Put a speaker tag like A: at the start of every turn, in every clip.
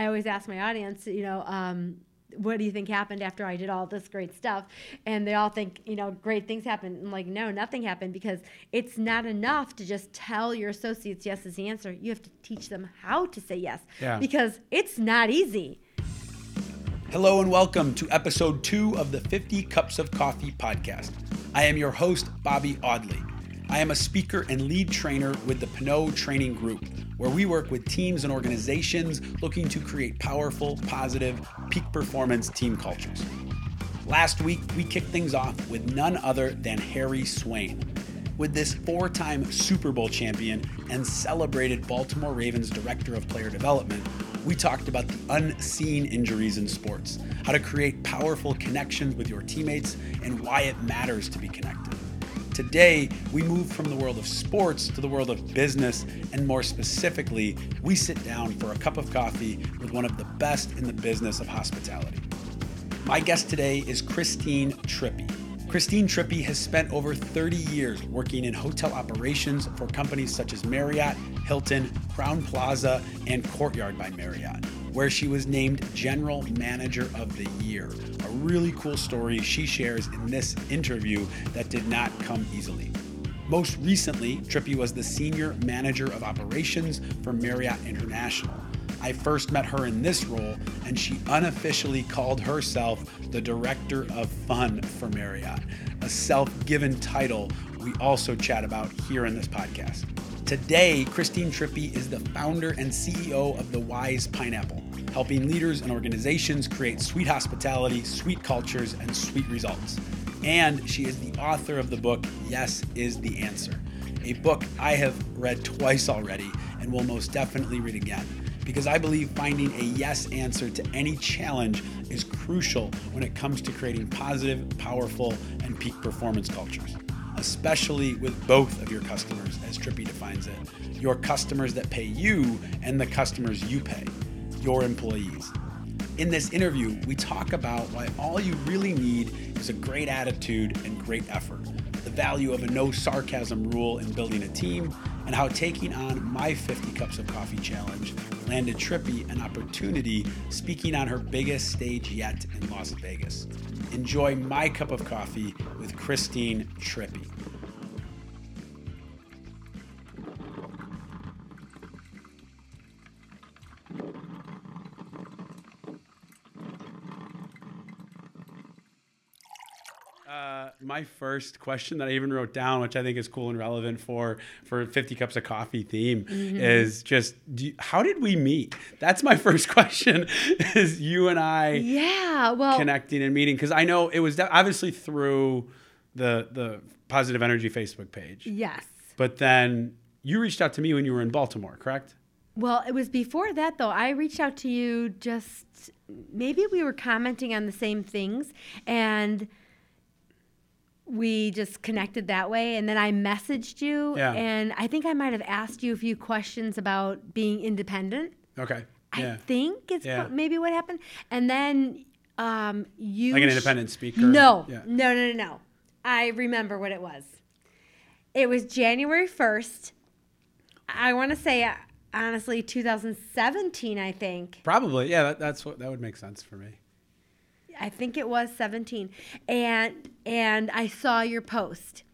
A: I always ask my audience, you know, um, what do you think happened after I did all this great stuff? And they all think, you know, great things happened. I'm like, no, nothing happened because it's not enough to just tell your associates yes is the answer. You have to teach them how to say yes
B: Yeah.
A: because it's not easy.
B: Hello and welcome to episode two of the 50 Cups of Coffee podcast. I am your host, Bobby Audley. I am a speaker and lead trainer with the Pinot Training Group, where we work with teams and organizations looking to create powerful, positive, peak performance team cultures. Last week, we kicked things off with none other than Harry Swayne. With this four time Super Bowl champion and celebrated Baltimore Ravens Director of Player Development, we talked about the unseen injuries in sports, how to create powerful connections with your teammates, and why it matters to be connected. Today, we move from the world of sports to the world of business, and more specifically, we sit down for a cup of coffee with one of the best in the business of hospitality. My guest today is Christine Trippi. Christine Trippi has spent over 30 years working in hotel operations for companies such as Marriott, Hilton, Crowne Plaza, and Courtyard by Marriott, where she was named General Manager of the Year. A really cool story she shares in this interview that did not come easily. Most recently, Trippi was the Senior Manager of Operations for Marriott International. I first met her in this role, and she unofficially called herself the Director of Fun for Marriott, a self given title we also chat about here in this podcast. Today, Christine Trippi is the founder and CEO of The Wise Pineapple, helping leaders and organizations create sweet hospitality, sweet cultures, and sweet results. And she is the author of the book, Yes is the Answer, a book I have read twice already and will most definitely read again because I believe finding a yes answer to any challenge is crucial when it comes to creating positive, powerful, and peak performance cultures, especially with both of your customers, as Trippi defines it your customers that pay you and the customers you pay, your employees. In this interview, we talk about why all you really need is a great attitude and great effort, the value of a no sarcasm rule in building a team, and how taking on my 50 Cups of Coffee challenge landed Trippi an opportunity speaking on her biggest stage yet in Las Vegas. Enjoy my cup of coffee with Christine Trippi. My first question that I even wrote down, which I think is cool and relevant for for 50 cups of coffee theme, mm-hmm. is just you, how did we meet? That's my first question. Is you and I
A: Yeah, well,
B: connecting and meeting? Because I know it was obviously through the the Positive Energy Facebook page,
A: yes.
B: but then you reached out to me when you were in Baltimore, correct?
A: Well, it was before that though. I reached out to you just maybe we were commenting on the same things and we just connected that way and then I messaged you
B: Yeah.
A: and I think I might have asked you a few questions about being independent.
B: Okay.
A: I
B: Yeah.
A: think it's
B: Yeah.
A: maybe what happened. And then um you
B: Like an independent speaker.
A: No.
B: Yeah.
A: No, no, no, no. I remember what it was. It was January 1st. I want to say uh, honestly 2017, I think.
B: Probably. Yeah. That, that's what that would make sense for me.
A: I think it was 17. And and I saw your post.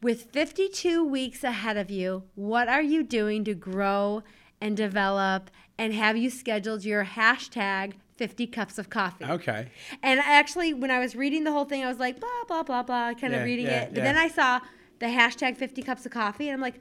A: With 52 weeks ahead of you, what are you doing to grow and develop and have you scheduled your hashtag 50 cups of coffee?
B: Okay.
A: And actually, when I was reading the whole thing, I was like, blah, blah, blah, blah, kind
B: Yeah,
A: of reading
B: yeah,
A: it. But
B: yeah.
A: then I saw the hashtag 50 cups of coffee, and I'm like,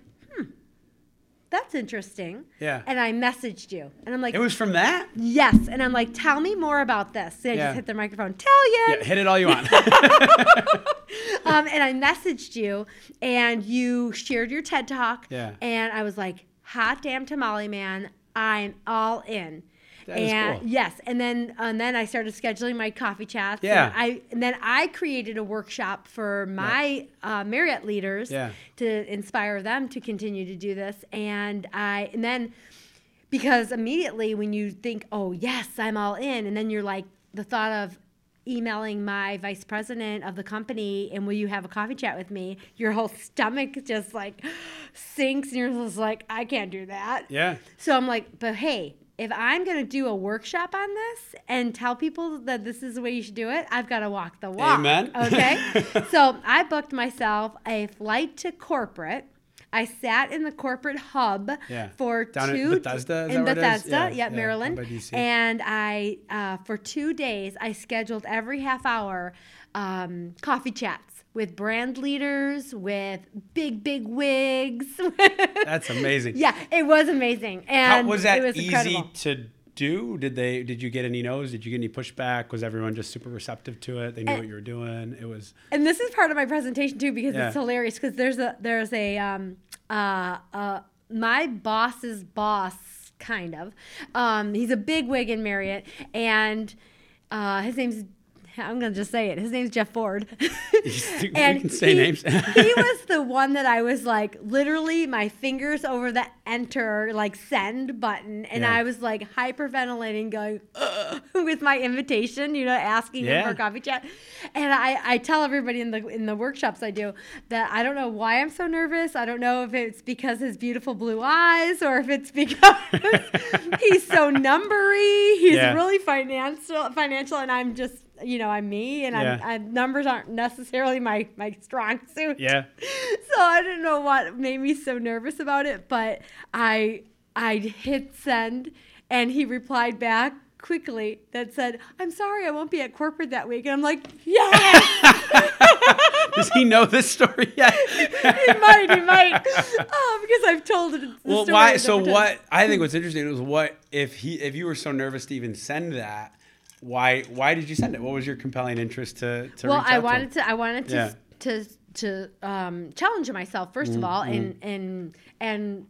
A: that's interesting.
B: Yeah.
A: And I messaged you, and I'm like,
B: It was from that.
A: yes. And I'm like, tell me more about this. So I
B: Yeah.
A: just hit the microphone, tell you.
B: Yeah. Hit it all you want.
A: um, and I messaged you, and you shared your TED talk.
B: Yeah.
A: And I was like, hot damn tamale man, I'm all in.
B: That
A: and
B: cool.
A: yes, and then and then I started scheduling my coffee chats.
B: Yeah.
A: And I and then I created a workshop for my uh, Marriott leaders
B: Yeah.
A: to inspire them to continue to do this. And I and then because immediately when you think, oh yes, I'm all in, and then you're like the thought of emailing my vice president of the company and will you have a coffee chat with me your whole stomach just like sinks and you're just like i can't do that
B: yeah.
A: so i'm like but hey if I'm going to do a workshop on this and tell people that this is the way you should do it, I've got to walk the walk.
B: Amen.
A: Okay. so I booked myself a flight to corporate. I sat in the corporate hub
B: Yeah.
A: for
B: Down in
A: two
B: Bethesda,
A: in? Bethesda,
B: Yeah,
A: yeah,
B: yeah,
A: Maryland, and I uh, for two days I scheduled every half hour um, coffee chats with brand leaders, with big big wigs.
B: That's amazing.
A: yeah, it was amazing,
B: How,
A: and
B: was that
A: it was
B: easy
A: incredible.
B: to do? Did they? Did you get any no's? Did you get any pushback? Was everyone just super receptive to it? They knew
A: Uh,
B: what you were doing. It was.
A: and this is part of my presentation too because
B: Yeah.
A: it's hilarious because there's a there's a um uh uh my boss's boss kind of um he's a big wig in Marriott and uh his name's I'm gonna just say it. His name's Jeff Ford.
B: You can say
A: he,
B: names.
A: he was the one that I was like literally my fingers over the enter like send button, and
B: Yeah.
A: I was like hyperventilating, going "Ugh," with my invitation, you know, asking him for a coffee chat. And I, I tell everybody in the in the workshops I do that I don't know why I'm so nervous. I don't know if it's because his beautiful blue eyes or if it's because he's so numbery. He's
B: Yeah.
A: really financial financial, and I'm just you know I'm me, and
B: Yeah.
A: I'm, I'm numbers aren't necessarily my my strong suit.
B: yeah.
A: So I don't know what made me so nervous about it, but I I hit send and he replied back quickly that said, "I'm sorry, I won't be at corporate that week." And I'm like, "Yes,
B: Does he know this story yet?
A: he might, he might." Oh, because I've told it. the
B: well, why? So
A: number
B: what?
A: times.
B: I think what's interesting is what if he if you were so nervous to even send that. Why? Why did you send it? What was your compelling interest to to
A: Well, I wanted
B: to?
A: to. I wanted to
B: Yeah.
A: to to um, challenge myself 1st of all, and and and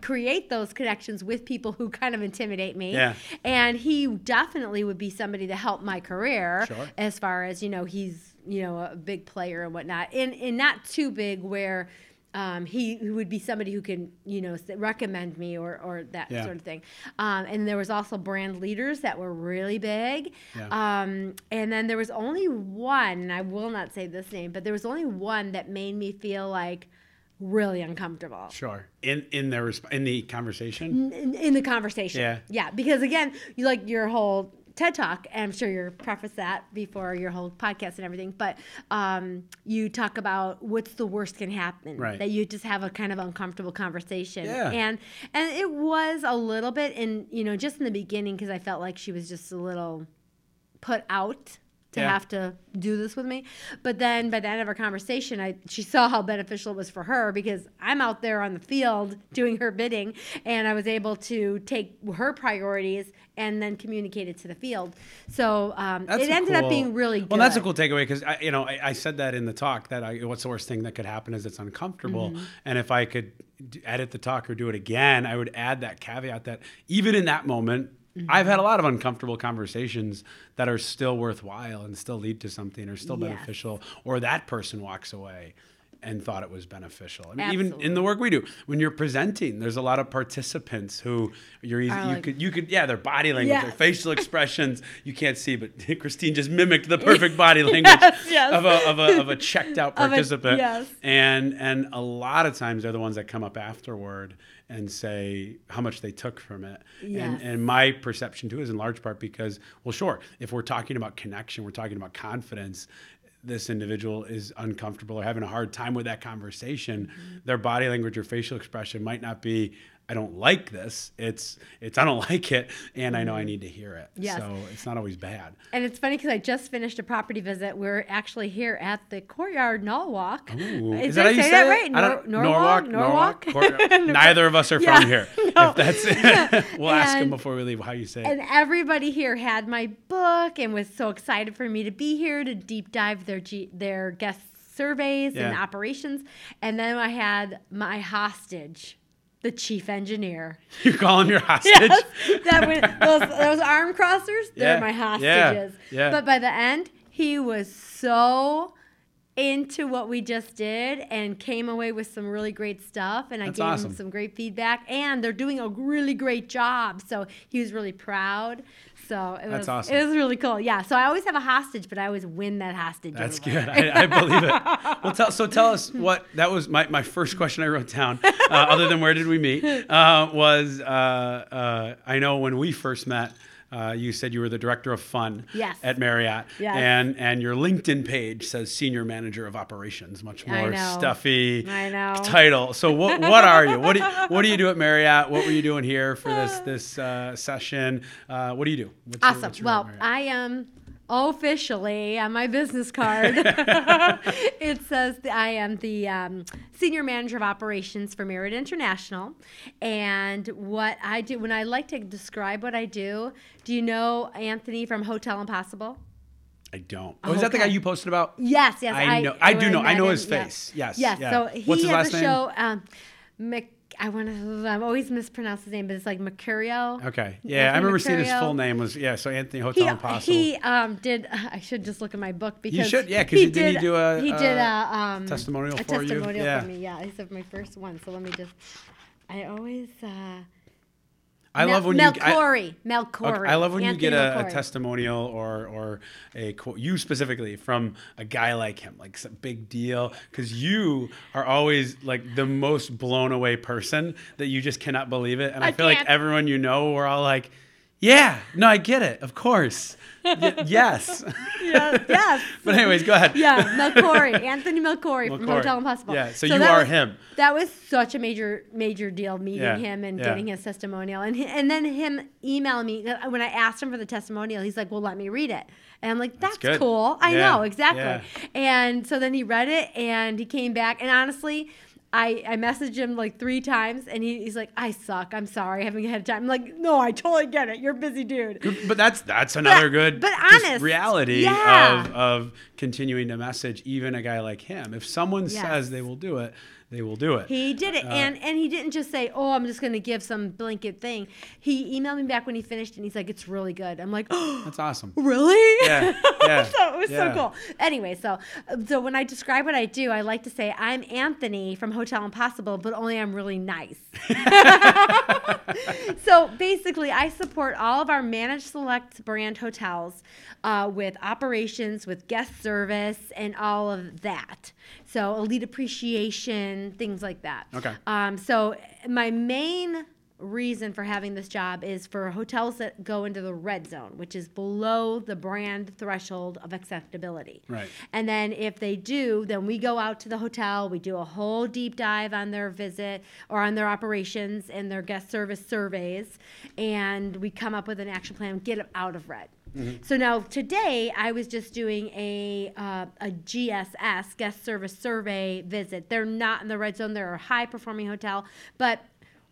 A: create those connections with people who kind of intimidate me.
B: Yeah.
A: And he definitely would be somebody to help my career
B: Sure.
A: as far as, you know, he's, you know, a big player and whatnot. And, and not too big where um, he, would be somebody who can, you know, recommend me or, or that
B: Yeah.
A: sort of thing. Um, and there was also brand leaders that were really big.
B: Yeah.
A: Um, and then there was only one, and I will not say this name, but there was only one that made me feel like really uncomfortable
B: Sure. In in their resp- in the conversation.
A: in, in the conversation.
B: Yeah.
A: Yeah. Because again, you like your whole TED talk, and I'm sure you're preface that before your whole podcast and everything, but um, you talk about what's the worst can happen.
B: Right.
A: That you just have a kind of uncomfortable conversation.
B: Yeah.
A: And and it was a little bit in, you know, just in the beginning because I felt like she was just a little put out to
B: Yeah.
A: have to do this with me. But then by the end of our conversation, I she saw how beneficial it was for her because I'm out there on the field doing her bidding, and I was able to take her priorities and then communicate it to the field. So um, it ended up being really good.
B: Well, that's a cool takeaway because I, you know, I, I said that in the talk that I, what's the worst thing that could happen is it's uncomfortable,
A: Mm-hmm.
B: and if I could edit the talk or do it again, I would add that caveat that even in that moment.
A: Mm-hmm.
B: I've had a lot of uncomfortable conversations that are still worthwhile and still lead to something or still
A: Yes.
B: beneficial, or that person walks away and thought it was beneficial. I mean, even in the work we do, when you're presenting, there's a lot of participants who you're easy, you
A: like-
B: could you could yeah, their body language,
A: Yes.
B: their facial expressions you can't see, but Christine just mimicked the perfect body language
A: Yes, yes.
B: of a of a, of a checked out
A: a-
B: participant.
A: yes.
B: And and a lot of times they're the ones that come up afterward and say how much they took from it.
A: Yes.
B: And and my perception too is in large part because well sure, if we're talking about connection, we're talking about confidence, this individual is uncomfortable or having a hard time with that conversation,
A: Mm-hmm.
B: their body language or facial expression might not be I don't like this. It's it's I don't like it and I know I need to hear it.
A: Mm-hmm. Yes.
B: So it's not always bad.
A: And it's funny because I just finished a property visit. We're actually here at the Courtyard Norwalk.
B: Ooh.
A: Is
B: Is that how you
A: say that
B: it?
A: right?
B: I
A: Nor-
B: Norwalk,
A: Norwalk,
B: Norwalk. Neither of us are
A: Yeah,
B: from here.
A: no.
B: If that's it, we'll ask him before we leave how you say it.
A: And everybody here had my book and was so excited for me to be here to deep dive their G- their guest surveys and operations. And then I had my hostage, the chief engineer.
B: You call him your hostage.
A: Yes, that when, those those arm crossers, they're
B: Yeah,
A: my
B: yeah,
A: hostages.
B: yeah.
A: But by the end, he was so into what we just did and came away with some really great stuff and I
B: That's
A: gave
B: awesome.
A: him some great feedback and they're doing a really great job so he was really proud so it
B: That's
A: was
B: awesome.
A: it was really cool yeah so I always have a hostage but I always win that hostage
B: That's good. I, I believe it. Well, tell, so tell us what that was. My, my first question I wrote down, uh, other than where did we meet, uh, was uh, uh, I know when we first met. Uh, you said you were the director of fun
A: Yes.
B: at Marriott,
A: Yes.
B: and and your LinkedIn page says senior manager of operations, much more stuffy title. So what what are you? What do you, what do you do at Marriott? What were you doing here for this this uh, session? Uh, what do you do? What's your-
A: Awesome.
B: what's your
A: well, I am officially on my business card. it says that I am the um, senior manager of operations for Marriott International. And what I do, when I like to describe what I do, do you know Anthony from Hotel Impossible?
B: I don't. Oh, is that the guy you posted about?
A: Yes, yes.
B: I know- I do know- I know
A: him,
B: his face. Yes,
A: Yes.
B: yeah.
A: So he
B: What's his
A: has
B: last
A: a
B: name?
A: show. Um, Mc, I want to. I always mispronounce his name, but it's like Mercurio.
B: Okay. Yeah, I
A: Anthony
B: remember seeing his full name was yeah. So Anthony Hotel
A: He,
B: Impossible.
A: he um, did. I should just look at my book because
B: should, Yeah, because he- didn't he do a,
A: he did a um,
B: testimonial
A: a
B: for you?
A: testimonial
B: Yeah.
A: for me. Yeah, he's my first one. So let me just. I always. Uh,
B: I
A: Mel-
B: love when you. I,
A: Melchiorri. Melchiorri.
B: okay, I love when you get a, a testimonial or or a quote you specifically from a guy like him, like some big deal, because you are always like the most blown away person that you just cannot believe it, and I,
A: I
B: feel like
A: can't.
B: everyone you know, we're all like, yeah, no, I get it, of course, Y- yes.
A: Yes, yes.
B: but anyways, go ahead.
A: yeah, Melchiorri, Anthony Melchiorri, from
B: Melchiorri.
A: Hotel Impossible.
B: Yeah, so you are
A: was-
B: him.
A: That was such a major, major deal meeting
B: Yeah,
A: him and
B: yeah.
A: getting his testimonial, and and then him emailing me uh, when I asked him for the testimonial. He's like, "Well, let me read it," and I'm like, "That's,
B: good.
A: cool. I
B: Yeah,
A: know exactly."
B: yeah.
A: And so then he read it, and he came back, and honestly. I, I messaged him like three times and he, he's like, I suck. I'm sorry. I haven't had time. I'm like, no, I totally get it. You're a busy dude.
B: But that's that's another good
A: but honest,
B: reality
A: yeah.
B: of of continuing to message even a guy like him. If someone
A: Yes.
B: says they will do it, they will do it.
A: He did
B: Uh,
A: it, and and he didn't just say, "Oh, I'm just going to give some blanket thing." He emailed me back when he finished, and he's like, "It's really good." I'm like, "Oh,
B: That's awesome.
A: really?"
B: Yeah, yeah,
A: so it was
B: yeah.
A: so cool. Anyway, so so when I describe what I do, I like to say I'm Anthony from Hotel Impossible, but only I'm really nice. so basically, I support all of our managed select brand hotels uh, with operations, with guest service, and all of that. So elite appreciation, things like that.
B: Okay.
A: Um, so my main reason for having this job is for hotels that go into the red zone, which is below the brand threshold of acceptability.
B: Right.
A: And then if they do, then we go out to the hotel, we do a whole deep dive on their visit or on their operations and their guest service surveys, and we come up with an action plan, get them out of red. So now today I was just doing a uh, a GSS guest service survey visit. They're not in the red zone. They're a high performing hotel, but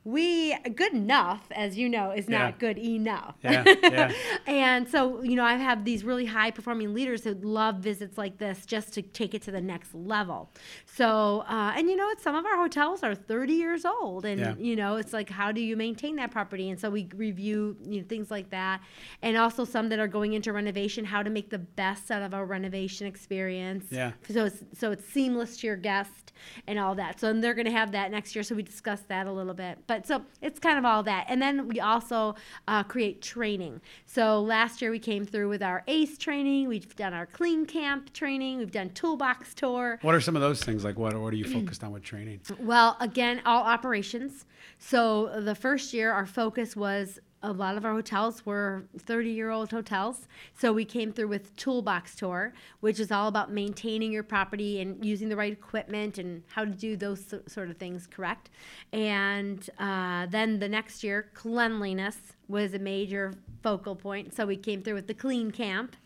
A: we good enough, as you know, is
B: Yeah.
A: not good enough.
B: Yeah, yeah.
A: and so, you know, I have these really high performing leaders who love visits like this just to take it to the next level. So, uh, and you know, some of our hotels are 30 years old, and
B: Yeah.
A: you know, it's like, how do you maintain that property? And so we review you know, things like that, and also some that are going into renovation, how to make the best out of our renovation experience.
B: Yeah.
A: So it's so it's seamless to your guest and all that. So and they're going to have that next year. So we discussed that a little bit. But so it's kind of all that. And then we also uh, create training. So last year we came through with our ACE training. We've done our Clean Camp training. We've done Toolbox Tour.
B: What are some of those things? Like what what are you focused on with training?
A: Well, again, all operations. So the first year, our focus was a lot of our hotels were 30 year old hotels. So we came through with Toolbox Tour, which is all about maintaining your property and using the right equipment and how to do those so- sort of things correct. And uh, then the next year, cleanliness was a major focal point. So we came through with the Clean Camp.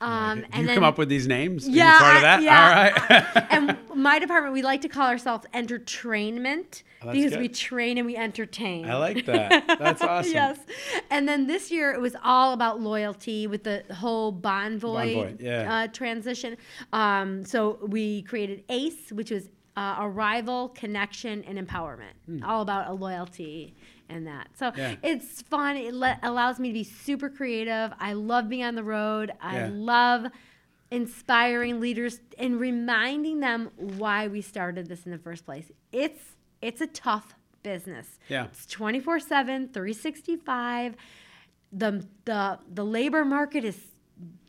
A: Um,
B: Do
A: and
B: you
A: then,
B: come up with these names? You
A: Yeah,
B: part of that?
A: yeah.
B: All right.
A: and my department, we like to call ourselves entertainment
B: Oh,
A: because
B: good.
A: we train and we entertain.
B: I like that. That's awesome.
A: yes. And then this year it was all about loyalty with the whole Bonvoy,
B: Bonvoy, yeah.
A: uh, transition. Um, so we created ACE, which was uh, arrival, connection, and empowerment, all about a loyalty and that. So.
B: Yeah.
A: it's fun. It le- allows me to be super creative. I love being on the road. I
B: Yeah.
A: love inspiring leaders and reminding them why we started this in the first place. It's it's a tough business.
B: Yeah.
A: It's 24/7, 365. The the the labor market is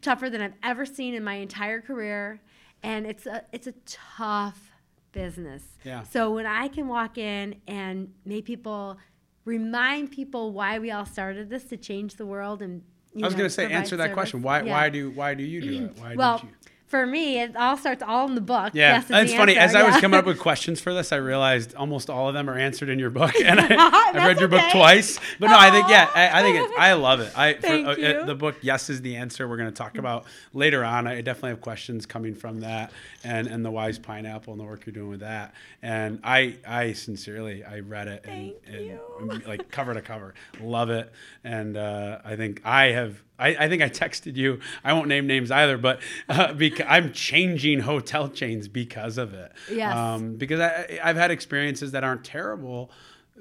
A: tougher than I've ever seen in my entire career and it's a it's a tough business.
B: Yeah.
A: So when I can walk in and make people remind people why we all started this to change the world and
B: I was going to say, answer that
A: service.
B: question. Why,
A: Yeah.
B: why do, why do you do it? Why
A: well,
B: did you?
A: For me, it all starts all in the book.
B: Yeah,
A: Yes
B: it's funny. As
A: answer,
B: I was coming up with questions for this, I realized almost all of them are answered in your book, and I, I've read your book twice. But no, I think yeah, I, I think it's, I love it. I for,
A: Thank
B: uh,
A: you.
B: the book. Yes, is the answer. We're going to talk about later on. I definitely have questions coming from that, and and the wise pineapple and the work you're doing with that. And I I sincerely I read it and,
A: Thank
B: and
A: you.
B: like cover to cover, love it. And uh, I think I have. I, I think I texted you. I won't name names either, but uh, because I'm changing hotel chains because of it.
A: Yes.
B: Um, because I, I've had experiences that aren't terrible,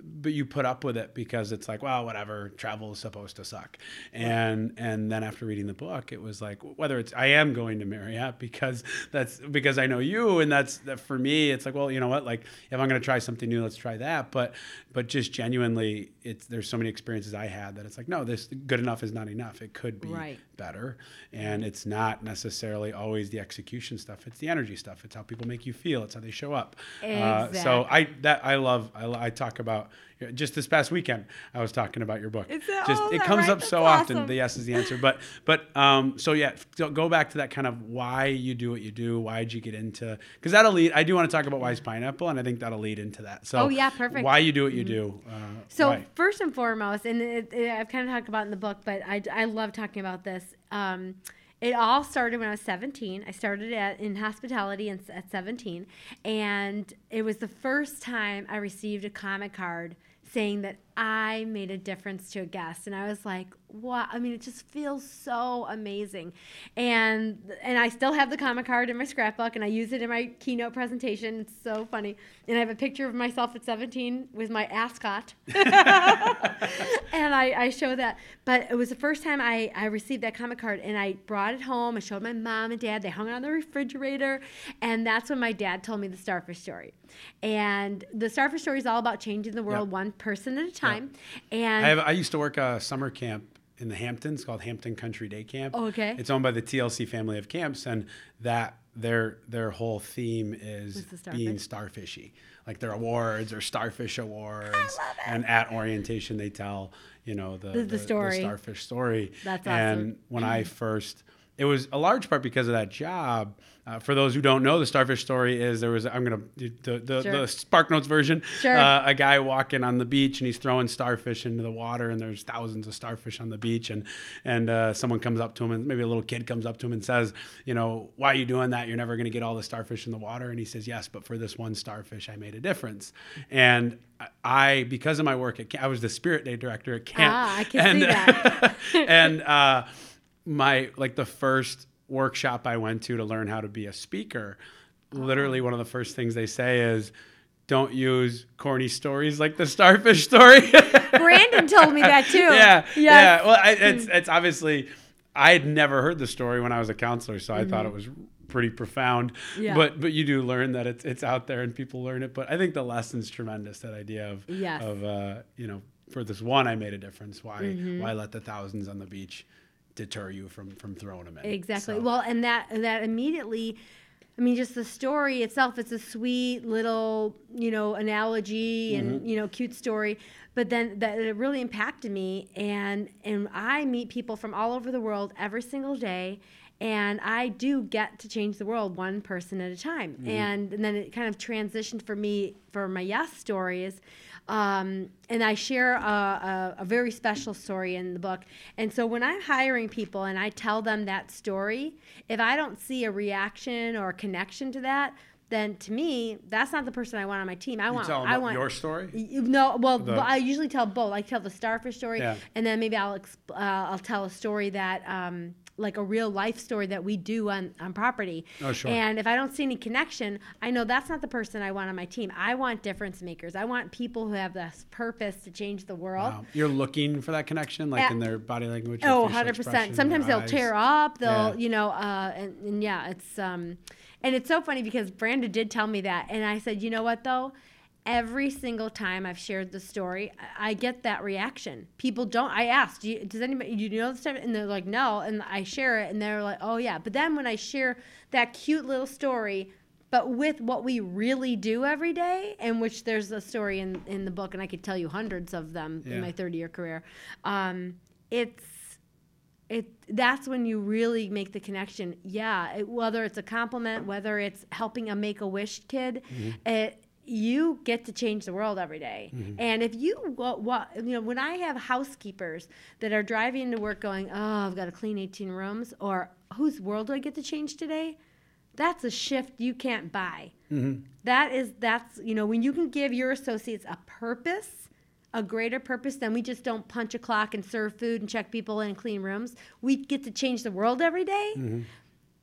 B: but you put up with it because it's like, well, whatever. Travel is supposed to suck. And and then after reading the book, it was like, whether it's I am going to Marriott because that's because I know you, and that's that for me. It's like, well, you know what? Like if I'm going to try something new, let's try that. But but just genuinely, it's there's so many experiences I had that it's like, no, this good enough is not enough. It could be
A: Right.
B: better. And it's not necessarily always the execution stuff. It's the energy stuff. It's how people make you feel. It's how they show up. Uh, so I that I love. I, I talk about just this past weekend. I was talking about your book.
A: That-
B: just it comes
A: right?
B: up
A: That's
B: so often. The yes is the answer. But but um so yeah. So go back to that kind of why you do what you do. Why did you get into? Because that'll lead. I do want to talk about wise pineapple, and I think that'll lead into that. So
A: Oh, yeah, perfect. Mm-hmm.
B: Why you do what you do? Uh,
A: So
B: why?
A: first and foremost, and it, it, I've kind of talked about it in the book, but I, I love talking about this. Um, it all started when I was 17. I started at, in hospitality in, at 17, and it was the first time I received a comment card saying that I made a difference to a guest, and I was like, "Wow!" I mean, it just feels so amazing, and and I still have the comment card in my scrapbook, and I use it in my keynote presentation. It's so funny, and I have a picture of myself at 17 with my ascot, and I, I show that. But it was the first time I, I received that comment card, and I brought it home. I showed my mom and dad. They hung it on the refrigerator, and that's when my dad told me the starfish story. And the starfish story is all about changing the world
B: Yep.
A: one person at a time. And
B: I have. I used to work a summer camp in the Hamptons called Hampton Country Day Camp.
A: Oh, okay.
B: It's owned by the TLC family of camps, and that their their whole theme is
A: the
B: being starfishy, like their awards or starfish awards. And at orientation, they tell you know the
A: The- the story.
B: starfish story.
A: That's awesome.
B: and when I first. It was a large part because of that job. Uh, for those who don't know, the starfish story is there was I'm gonna the the,
A: Sure.
B: the Spark Notes version.
A: Sure.
B: Uh, a guy walking on the beach and he's throwing starfish into the water and there's thousands of starfish on the beach and and uh, someone comes up to him and maybe a little kid comes up to him and says you know why are you doing that you're never going to get all the starfish in the water and he says yes but for this one starfish I made a difference and I because of my work at I was the spirit day director at camp
A: Ah, I can
B: and,
A: see that.
B: and uh, my like the first workshop I went to to learn how to be a speaker, literally one of the first things they say is, "Don't use corny stories like the starfish story."
A: Brandon told me that too.
B: yeah,
A: Yes.
B: yeah. Well, I, it's it's obviously I had never heard the story when I was a counselor, so I thought it was pretty profound.
A: Mm-hmm. Yeah.
B: But but you do learn that it's it's out there and people learn it. But I think the lesson's tremendous. That idea of
A: Yes.
B: of uh, you know for this one I made a difference. Why
A: Mm-hmm.
B: why let the thousands on the beach deter you from from throwing them in?
A: Exactly.
B: So-
A: Well, and that that immediately, I mean, just the story itself. It's a sweet little, you know, analogy and
B: Mm-hmm.
A: you know, cute story. But then that it really impacted me, and and I meet people from all over the world every single day. And I do get to change the world one person at a time.
B: Mm-hmm.
A: And, and then it kind of transitioned for me for my yes stories. Um, and I share a, a, a very special story in the book. And so when I'm hiring people and I tell them that story, if I don't see a reaction or a connection to that, then to me, that's not the person I want on my team. I
B: you
A: want, I want
B: your story.
A: No, well,
B: The-
A: but I usually tell both. I tell the starfish story,
B: Yeah.
A: and then maybe I'll exp- uh, I'll tell a story that um, like a real life story that we do on, on property.
B: Oh, sure.
A: And if I don't see any connection, I know that's not the person I want on my team. I want difference makers. I want people who have this purpose to change the world.
B: Wow. You're looking for that connection, like
A: Yeah.
B: in their body language.
A: Oh, 100%. Sometimes they'll
B: eyes.
A: tear up. They'll,
B: Yeah.
A: you know, uh, and, and yeah, it's, um, and it's so funny because Brandon did tell me that. And I said, you know what, though? Every single time I've shared the story, I, I get that reaction. People don't, I asked, do you, does anybody, do you know this stuff? And they're like, no. And I share it and they're like, oh, yeah. But then when I share that cute little story, but with what we really do every day, and which there's a story in, in the book, and I could tell you hundreds of them
B: Yeah.
A: in my 30 year career, um, it's, it that's when you really make the connection yeah it, whether it's a compliment whether it's helping a make a wish kid it you get to change the world every day. Mm-hmm. and if you what, what you know when i have housekeepers that are driving to work going oh i've got to clean 18 rooms or whose world do i get to change today that's a shift you can't buy mm-hmm. That is that's you know when you can give your associates a purpose a greater purpose than we just don't punch a clock and serve food and check people in and clean rooms. We get to change the world every day. Mm-hmm.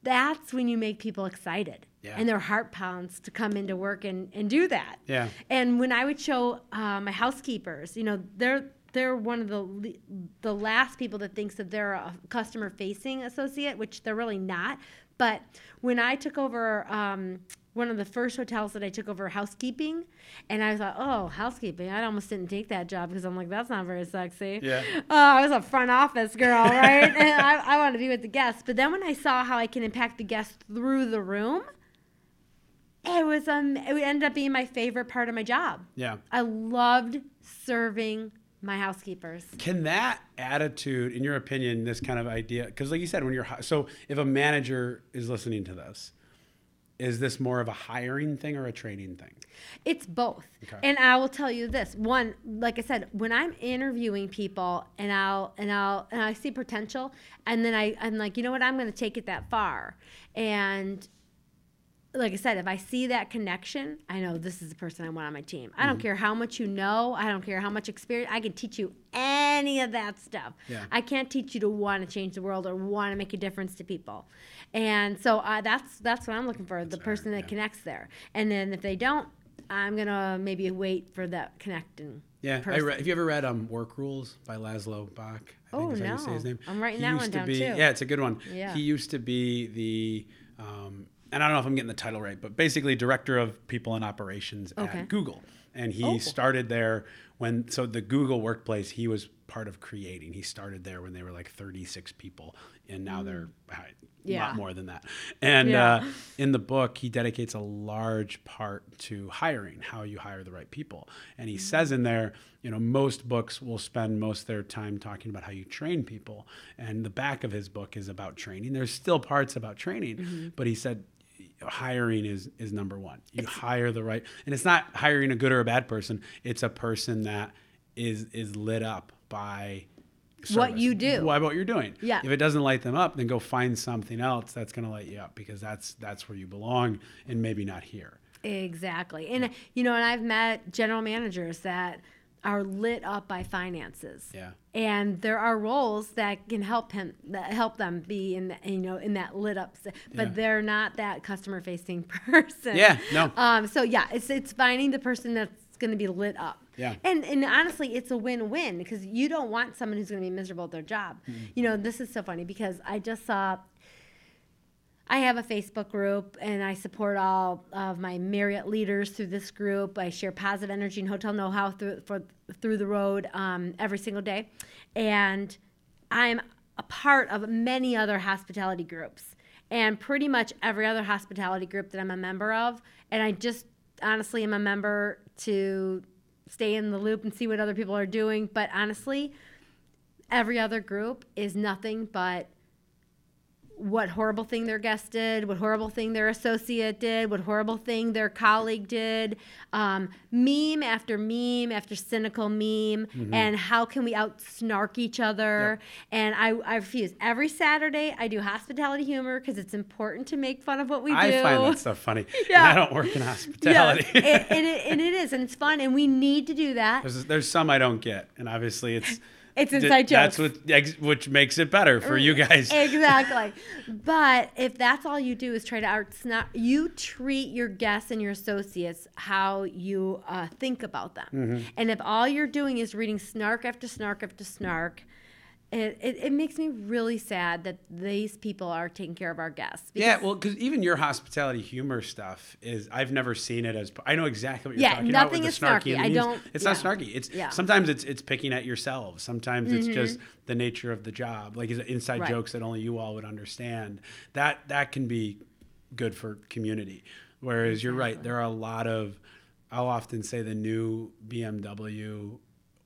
A: That's when you make people excited
B: Yeah.
A: and their heart pounds to come into work and, and do that.
B: Yeah.
A: And when I would show uh, my housekeepers, you know, they're they're one of the the last people that thinks that they're a customer facing associate, which they're really not. But when I took over um, one of the first hotels that I took over housekeeping, and I thought, oh, housekeeping, I almost didn't take that job because I'm like, that's not very sexy.
B: Yeah.
A: Oh, I was a front office girl, right? and I, I want to be with the guests. But then when I saw how I can impact the guests through the room, it was um, it ended up being my favorite part of my job.
B: Yeah.
A: I loved serving my housekeepers.
B: Can that attitude, in your opinion, this kind of idea, because like you said, when you're so if a manager is listening to this, is this more of a hiring thing or a training thing?
A: It's both.
B: Okay.
A: And I will tell you this. One, like I said, when I'm interviewing people and I'll and I'll and I see potential and then I, I'm like, you know what, I'm gonna take it that far. And like I said, if I see that connection, I know this is the person I want on my team. I don't
B: Mm-hmm.
A: care how much you know. I don't care how much experience. I can teach you any of that stuff.
B: Yeah.
A: I can't teach you to want to change the world or want to make a difference to people. And so uh, that's that's what I'm looking for, the person that
B: yeah.
A: connects there. And then if they don't, I'm gonna maybe wait for that connecting.
B: Yeah, I re- have you ever read um, Work Rules by Laszlo Bock? I
A: Oh,
B: is how you say his
A: no.
B: name.
A: I'm writing
B: He
A: that
B: used
A: one
B: to
A: down,
B: be,
A: too.
B: Yeah, it's a good one.
A: Yeah.
B: He used to be the, um, and I don't know if I'm getting the title right, but basically director of people and operations
A: Okay.
B: at Google. And he
A: Oh.
B: started there when, so the Google workplace, he was part of creating. He started there when they were like 36 people, and now they're uh, a
A: Mm. Yeah.
B: lot more than that. And
A: Yeah.
B: uh, in the book, he dedicates a large part to hiring, how you hire the right people. And he says in there, you know, most books will spend most of their time talking about how you train people. And the back of his book is about training. There's still parts about training, but he said, hiring is is number one you hire the right and it's not hiring a good or a bad person it's a person that is is lit up by
A: What you do.
B: Why what you're doing.
A: Yeah.
B: If it doesn't light them up, then go find something else that's going to light you up because that's that's where you belong and maybe not here.
A: Exactly. And you know, and I've met general managers that are lit up by finances.
B: Yeah.
A: And there are roles that can help him that help them be in the, you know in that lit up but
B: Yeah.
A: they're not that customer facing person.
B: Yeah, no.
A: Um so yeah, it's it's finding the person that's going to be lit up.
B: Yeah.
A: And and honestly, it's a win-win because you don't want someone who's going to be miserable at their job.
B: Mm-hmm.
A: You know, this is so funny because I just saw I have a Facebook group and I support all of my Marriott leaders through this group. I share positive energy and hotel know-how through for through the road um, every single day, and I'm a part of many other hospitality groups and pretty much every other hospitality group that I'm a member of. And I just honestly am a member to stay in the loop and see what other people are doing. But honestly, every other group is nothing but what horrible thing their guest did, what horrible thing their associate did, what horrible thing their colleague did, um, meme after meme after cynical meme, and how can we out snark each other? And I, I refuse. Every Saturday, I do hospitality humor because it's important to make fun of what we do.
B: I find that stuff funny.
A: Yeah.
B: I don't work in hospitality.
A: and, and, it, and it is, and it's fun, and we need to do that.
B: there's there's some I don't get, and obviously it's
A: It's inside jokes.
B: That's what which makes it better for you guys.
A: exactly. But if that's all you do is try to out snark, you treat your guests and your associates how you uh, think about them.
B: Mm-hmm.
A: And if all you're doing is reading snark after snark after snark, it, it, it makes me really sad that these people are taking care of our guests.
B: Yeah, well, because even your hospitality humor stuff is, I've never seen it as. I know exactly what you're
A: Yeah,
B: talking about.
A: nothing
B: with
A: is
B: the snarky.
A: snarky. I don't-
B: It's not snarky. It's
A: Yeah. Mm-hmm.
B: sometimes it's it's picking at yourselves. Sometimes it's just the nature of the job, like is it inside
A: Right.
B: jokes that only you all would understand. That that can be good for community. Whereas you're right, there are a lot of. I'll often say the new BMW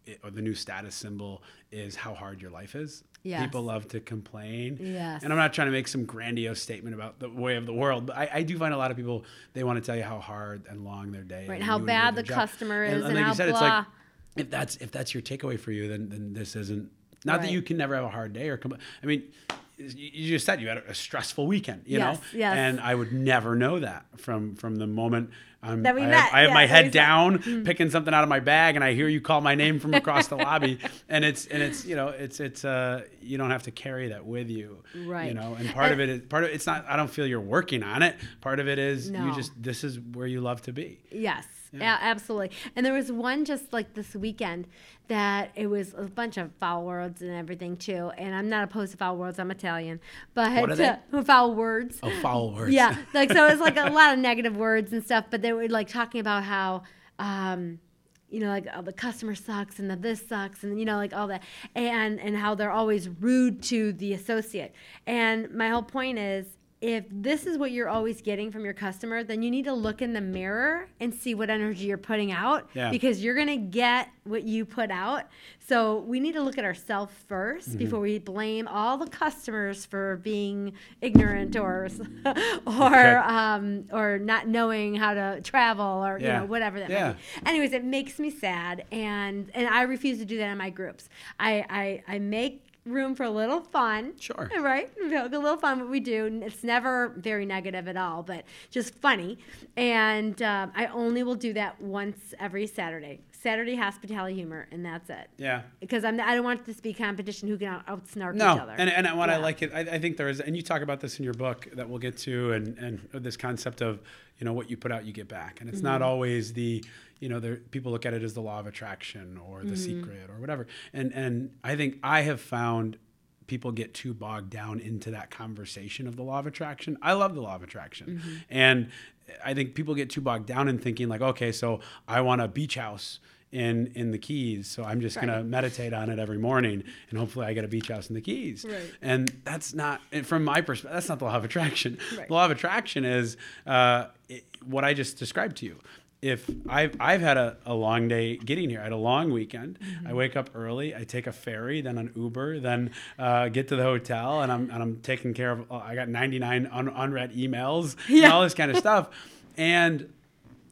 B: i- or the new status symbol is how hard your life is.
A: Yes.
B: People love to complain.
A: Yes.
B: And I'm not trying to make some grandiose statement about the way of the world, but I, I do find a lot of people they want to tell you how hard and long their day, is.
A: Right,
B: and
A: how bad the
B: job.
A: customer is and
B: like
A: how
B: you said, it's
A: blah.
B: like if that's if that's your takeaway for you, then then this isn't. Not that you can never have a hard day or compl- I mean, you you just said you had a stressful weekend, you
A: Yes,
B: know,
A: yes.
B: and I would never know that from from the moment I'm,
A: That we
B: I,
A: met,
B: have, I have
A: yeah,
B: my head down, picking something out of my bag, and I hear you call my name from across the lobby, and it's and it's you know it's it's uh you don't have to carry that with you,
A: right?
B: You know, and part of it is part of it's not. I don't feel you're working on it. Part of it is
A: No.
B: you just this is where you love to be.
A: Yes, a- absolutely. And there was one just like this weekend that it was a bunch of foul words and everything too. And I'm not opposed to foul words. I'm Italian, but
B: What are
A: uh, foul words.
B: Oh, foul words.
A: Yeah, like so it was like a lot of negative words and stuff. But they were like talking about how. Um, you know, like oh, the customer sucks and the this sucks and you know, like all that, and and how they're always rude to the associate. And my whole point is, if this is what you're always getting from your customer, then you need to look in the mirror and see what energy you're putting out
B: Yeah.
A: because you're gonna get what you put out. So we need to look at ourselves 1st before we blame all the customers for being ignorant or or
B: Okay.
A: um, or not knowing how to travel or you know whatever that
B: Yeah.
A: might be. Anyways, it makes me sad and and I refuse to do that in my groups. I I, I make room for a little fun.
B: Sure.
A: Right? A little fun what we do. It's never very negative at all, but just funny. And um, I only will do that once every Saturday. Saturday hospitality humor, and that's it.
B: Yeah.
A: Because I'm, I don't want this to be competition who can out snark
B: No,
A: each other.
B: and, and what I like it, I, I think there is, and you talk about this in your book that we'll get to, and and this concept of you know what you put out, you get back, and it's not
A: Mm-hmm.
B: always the you know there people look at it as the law of attraction or the
A: Mm-hmm.
B: secret or whatever, and and I think I have found people get too bogged down into that conversation of the law of attraction. I love the law of attraction,
A: Mm-hmm.
B: and I think people get too bogged down in thinking like, okay, so I want a beach house in in the Keys, so I'm just gonna meditate on it every morning, and hopefully I get a beach house in the Keys.
A: Right.
B: And that's not, from my perspective, that's not the law of attraction.
A: Right.
B: The law of attraction is uh, it, what I just described to you. If I've, I've had a, a long day getting here, I had a long weekend.
A: Mm-hmm.
B: I wake up early, I take a ferry, then an Uber, then uh, get to the hotel, and I'm, and I'm taking care of, uh, I got 99 un, unread emails and all this kind of stuff. And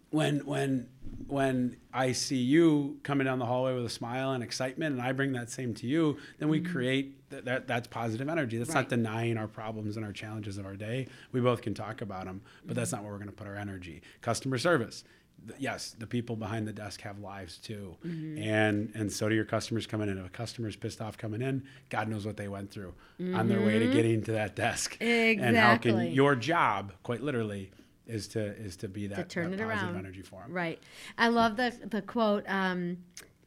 B: when when when I see you coming down the hallway with a smile and excitement, and I bring that same to you, then we create th- that that's positive energy. That's not
A: Mm-hmm.
B: Denying our problems and our challenges of our day. We both can talk about them, but that's
A: Mm-hmm.
B: not where we're going to put our energy. Customer service. Th- Yes, the people behind the desk have lives too,
A: Mm-hmm.
B: and and so do your customers coming in. If a customer's pissed off coming in, God knows what they went through on their way to getting to that desk. And how can
A: Mm-hmm. Exactly.
B: your job, quite literally, is to is to be that,
A: to turn
B: that
A: it
B: positive
A: around.
B: energy for them.
A: Right. I love the the quote. Um,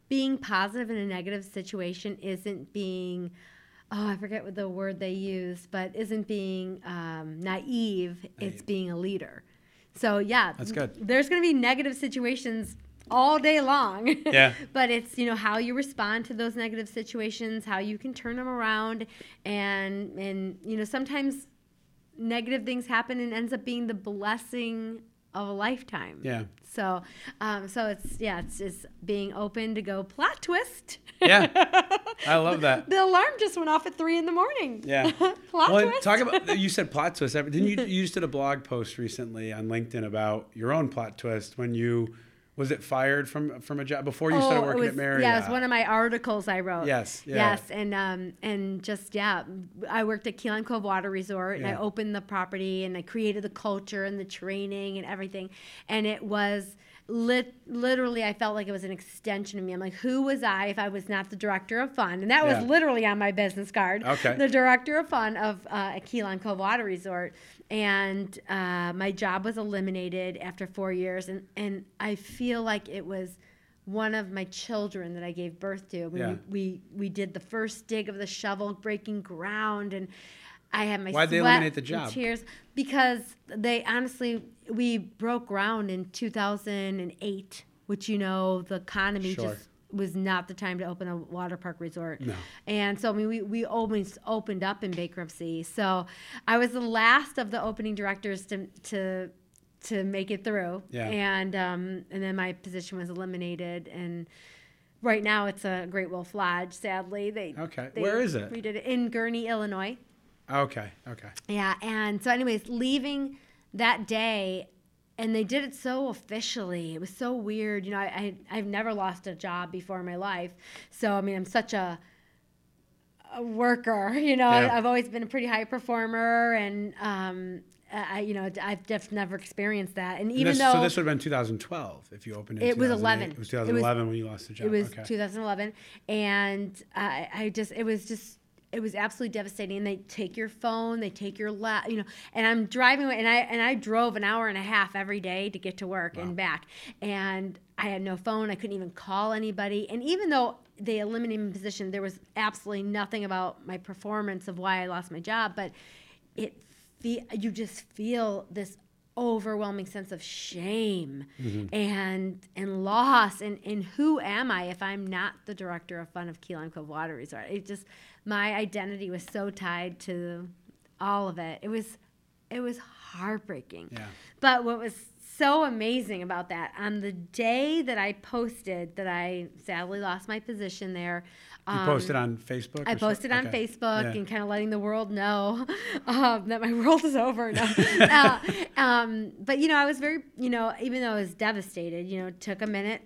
A: being positive in a negative situation isn't being. Oh, I forget what the word they use, but isn't being um, naive. It's
B: Naive.
A: being a leader. So yeah,
B: That's good.
A: There's going to be negative situations all day long.
B: Yeah.
A: but it's you know how you respond to those negative situations, how you can turn them around, and and you know sometimes negative things happen and ends up being the blessing of a lifetime.
B: Yeah.
A: So, um, so it's yeah, it's just being open to go plot twist.
B: Yeah. I love that.
A: the alarm just went off at three in the morning.
B: Yeah.
A: plot
B: well,
A: twist.
B: talk about you said plot twist. Didn't you you just did a blog post recently on LinkedIn about your own plot twist when you was it fired from from a job before you started
A: Oh, it
B: working
A: was-
B: at Marriott?
A: Yeah, it was one of my articles I wrote.
B: Yes, yeah.
A: Yes, and um, and just yeah, I worked at Key Lime Cove Water Resort, and I opened the property, and I created the culture and the training and everything, and it was lit, literally, I felt like it was an extension of me. I'm like, who was I if I was not the director of fun? And that
B: Yeah.
A: was literally on my business card.
B: Okay.
A: The director of fun of uh, a Key Lime Cove Water Resort. And uh, my job was eliminated after four years. And, and I feel like it was one of my children that I gave birth to. We,
B: Yeah.
A: we, we did the first dig of the shovel, breaking ground. And I had my
B: Why'd they eliminate the job?
A: tears because they honestly we broke ground in 2008 which you know the economy
B: Sure.
A: just was not the time to open a water park resort
B: No.
A: and so i mean we, we almost opened up in bankruptcy so i was the last of the opening directors to to to make it through
B: Yeah.
A: and um and then my position was eliminated and right now it's a great wolf lodge sadly they
B: Okay.
A: they
B: Where is it?
A: we did it in Gurnee illinois
B: Okay. Okay.
A: yeah, and so, anyways, leaving that day, and they did it so officially. It was so weird. You know, I, I I've never lost a job before in my life, so I mean, I'm such a, a worker. You know,
B: Yeah.
A: I, I've always been a pretty high performer, and um, I you know I've just never experienced that. And
B: And
A: even
B: this,
A: though
B: so this would have been 2012 if you opened in
A: It was 11.
B: It was
A: It was-
B: 2011 when you lost the job.
A: It was
B: okay.
A: 2011, and I, I just it was just it was absolutely devastating. And they take your phone, they take your la, you know. And I'm driving, and I and I drove an hour and a half every day to get to work and back, and I had no phone. I couldn't even call anybody. And even though they eliminated my position, there was absolutely nothing about my performance of why I lost my job, but it fe- you just feel this overwhelming sense of shame mm-hmm. and and loss and and who am I if I'm not the director of fun of Key Lime Cove Water Resort? It just my identity was so tied to all of it. It was it was heartbreaking.
B: Yeah.
A: But what was so amazing about that on the day that I posted that I sadly lost my position there.
B: You
A: um,
B: posted on Facebook?
A: I
B: or so-
A: posted on
B: okay.
A: Facebook
B: Yeah.
A: and kind of letting the world know um, that my world is over. No. uh, um, but you know, I was very, you know, even though I was devastated, you know, it took a minute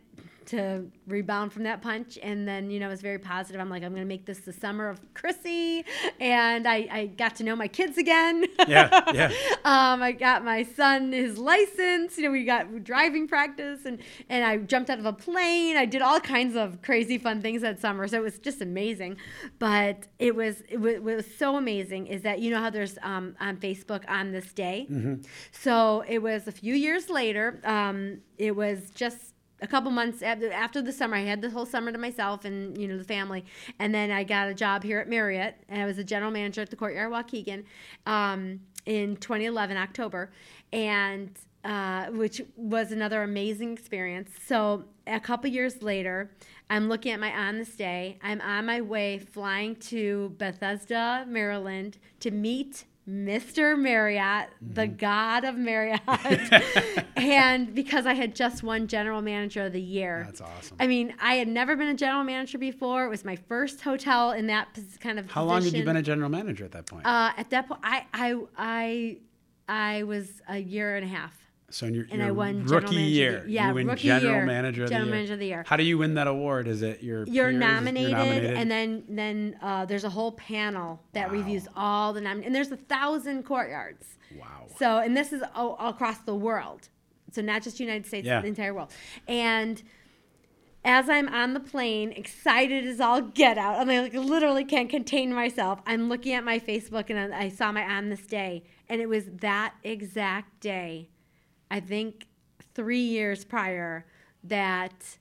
A: to rebound from that punch, and then you know, I was very positive. I'm like, I'm going to make this the summer of Chrissy, and I, I got to know my kids again.
B: Yeah, yeah.
A: um, I got my son his license. You know, we got driving practice, and and I jumped out of a plane. I did all kinds of crazy fun things that summer. So it was just amazing. But it was it was, what was so amazing is that you know how there's um, on Facebook on this day. Mm-hmm. So it was a few years later. Um, it was just a couple months after, after the summer. I had the whole summer to myself and you know the family, and then I got a job here at Marriott, and I was a general manager at the Courtyard Waukegan um, in 2011 October, and uh, which was another amazing experience. So a couple years later, I'm looking at my on this day. I'm on my way flying to Bethesda, Maryland, to meet Mr. Marriott, the god of Marriott. and because I had just won general manager of the year.
B: That's awesome.
A: I mean, I had never been a general manager before. It was my first hotel in that kind of
B: How long had you been a general manager at that point?
A: Uh, at that point, I, I, I, I was a year and a half.
B: So in your,
A: and
B: your
A: I won
B: rookie year,
A: the- yeah,
B: you win
A: rookie
B: general
A: year,
B: manager of
A: general
B: the year.
A: manager of the year.
B: How do you win that award? Is it your
A: You're
B: peers?
A: nominated,
B: nominated?
A: and then then uh, there's a whole panel that
B: Wow.
A: reviews all the nom- and there's a thousand courtyards.
B: wow.
A: So, and this is all, all across the world. So, not just United States,
B: Yeah.
A: the entire world. And as I'm on the plane, excited as all get out, and I like literally can't contain myself. I'm looking at my Facebook, and I saw my on this day, and it was that exact day. I think three years prior that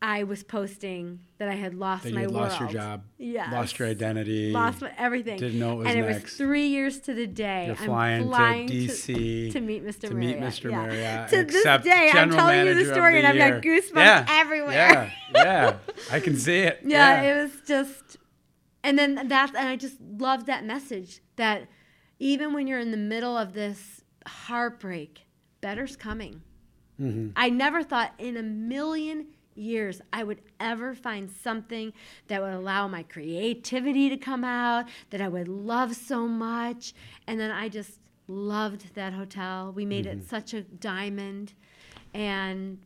A: I was posting that I had lost
B: That you
A: my
B: had
A: world.
B: lost your job,
A: Yes.
B: lost your identity,
A: Lost my, everything.
B: Didn't know it was
A: and it was
B: next.
A: three years to the day.
B: You're
A: I'm
B: flying to DC
A: to, meet Mr.
B: to meet Mr.
A: Yeah.
B: Marriott,
A: To this day, I'm telling you the story,
B: the
A: and I've got goosebumps
B: yeah.
A: everywhere.
B: Yeah, yeah, I can see it.
A: yeah, it was just, and then that, and I just loved that message that even when you're in the middle of this heartbreak, better's coming.
B: Mm-hmm.
A: I never thought in a million years I would ever find something that would allow my creativity to come out, that I would love so much. And then I just loved that hotel. We made
B: Mm-hmm.
A: it such a diamond. And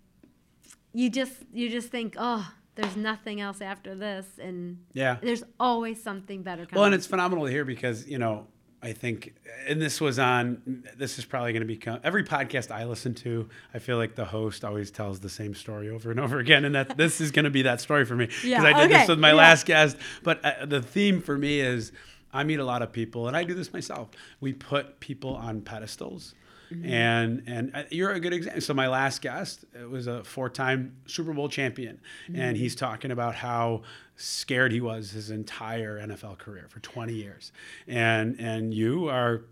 A: you just you just think, "Oh, there's nothing else after this." And
B: Yeah.
A: there's always something better coming.
B: Well, and it's phenomenal to hear because you know I think, and this was on. This is probably going to become every podcast I listen to. I feel like the host always tells the same story over and over again, and that this is going to be that story for me because
A: Yeah,
B: I did
A: okay,
B: this with my
A: yeah.
B: last guest. But uh, the theme for me is I meet a lot of people, and I do this myself. We put people on pedestals. Mm-hmm. And and uh, you're a good example. So my last guest it was a four-time Super Bowl champion, mm-hmm. and he's talking about how scared he was his entire NFL career for 20 years. And and you are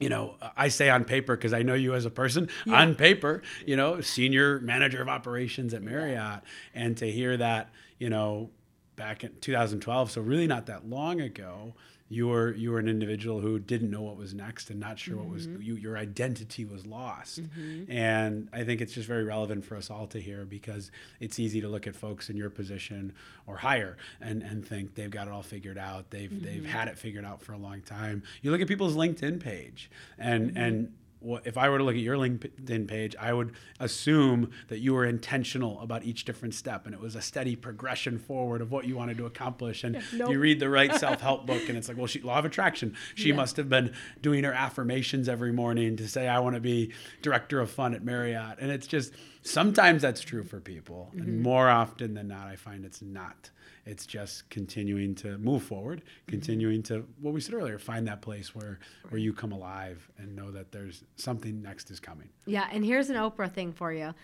B: you know, I say on paper because I know you as a person. On paper, you know, senior manager of operations at Marriott, and to hear that, you know, back in 2012, so really not that long ago, you were you were an individual who didn't know what was next and not sure what was mm-hmm. you, your identity was lost. Mm-hmm. And I think it's just very relevant for us all to hear because it's easy to look at folks in your position or higher and, and think they've got it all figured out. They've they've mm-hmm. had it figured out for a long time. You look at people's LinkedIn page and and wha- if I were to look at your LinkedIn page, I would assume that you were intentional about each different step and it was a steady progression forward of what you wanted to accomplish. And
A: nope.
B: you read the right self help book and it's like, well, she, law of attraction. She
A: Yeah.
B: must have been doing her affirmations every morning to say, I want to be director of fun at Marriott. And it's just sometimes that's true for people. And mm-hmm. more often than not, I find it's not. It's just continuing to move forward, continuing to what we said earlier, find that place where where you come alive and know that there's something next is coming.
A: Yeah, and here's an Oprah thing for you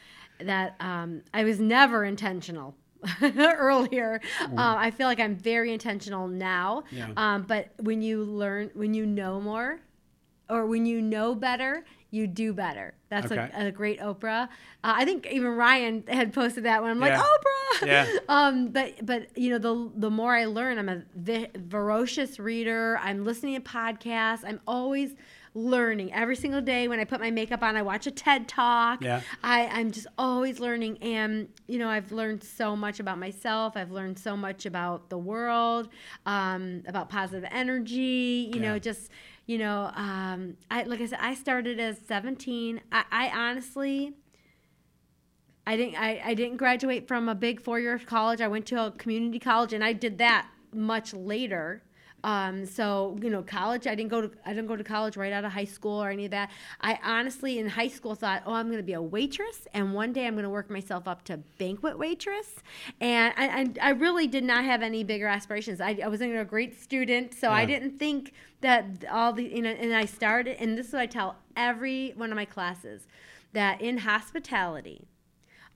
A: that um, I was never intentional earlier. Uh, I feel like I'm very intentional now.
B: Yeah.
A: Um, but when you learn, when you know more, or when you know better, you do better. That's
B: Okay.
A: a, a great Oprah. Uh, I think even Ryan had posted that when I'm like Oprah.
B: Yeah.
A: Um, but but you know the the more I learn, I'm a vi- voracious reader. I'm listening to podcasts. I'm always learning every single day. When I put my makeup on, I watch a TED talk.
B: Yeah.
A: I, I'm just always learning. And, you know, I've learned so much about myself. I've learned so much about the world, um, about positive energy, you know, just, you know, um, I, like I said, I started as 17. I, I honestly, I didn't, I, I didn't graduate from a big four-year college. I went to a community college and I did that much later. Um, so you know, college. I didn't go to I didn't go to college right out of high school or any of that. I honestly in high school thought, oh, I'm going to be a waitress, and one day I'm going to work myself up to banquet waitress. And I, I, I really did not have any bigger aspirations. I, I wasn't a great student, so I didn't think that all the you know. And I started, and this is what I tell every one of my classes, that in hospitality,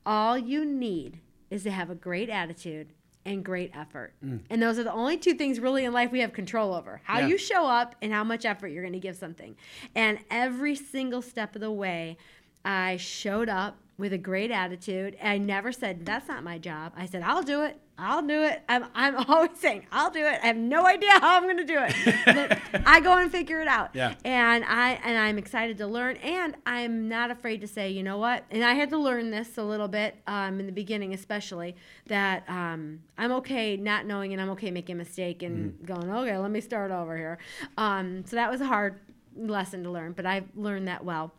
A: all you need is to have a great attitude and great effort. Mm. And those are the only two things really in life we have control over how
B: Yeah.
A: you show up and how much effort you're going to give something. And every single step of the way, I showed up with a great attitude. I never said, That's not my job. I said, I'll do it. I'll do it. I'm, I'm always saying, I'll do it. I have no idea how I'm going to do it. But I go and figure it out
B: Yeah.
A: and I and I'm excited to learn, and I'm not afraid to say, you know what? And I had to learn this a little bit um, in the beginning, especially that um, I'm okay not knowing, and I'm okay making a mistake and going, okay, let me start over here. Um, so that was a hard lesson to learn, but I've learned that well.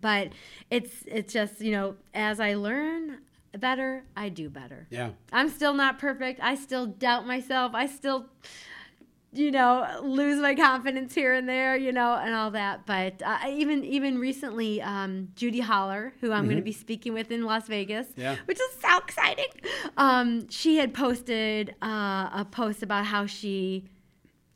A: But it's it's just you know as I learn better, I do better.
B: Yeah.
A: I'm still not perfect. I still doubt myself. I still, you know, lose my confidence here and there, you know, and all that. But uh, even even recently, um, Judy Holler, who I'm going to be speaking with in Las Vegas,
B: Yeah.
A: which is so exciting, um, she had posted uh, a post about how she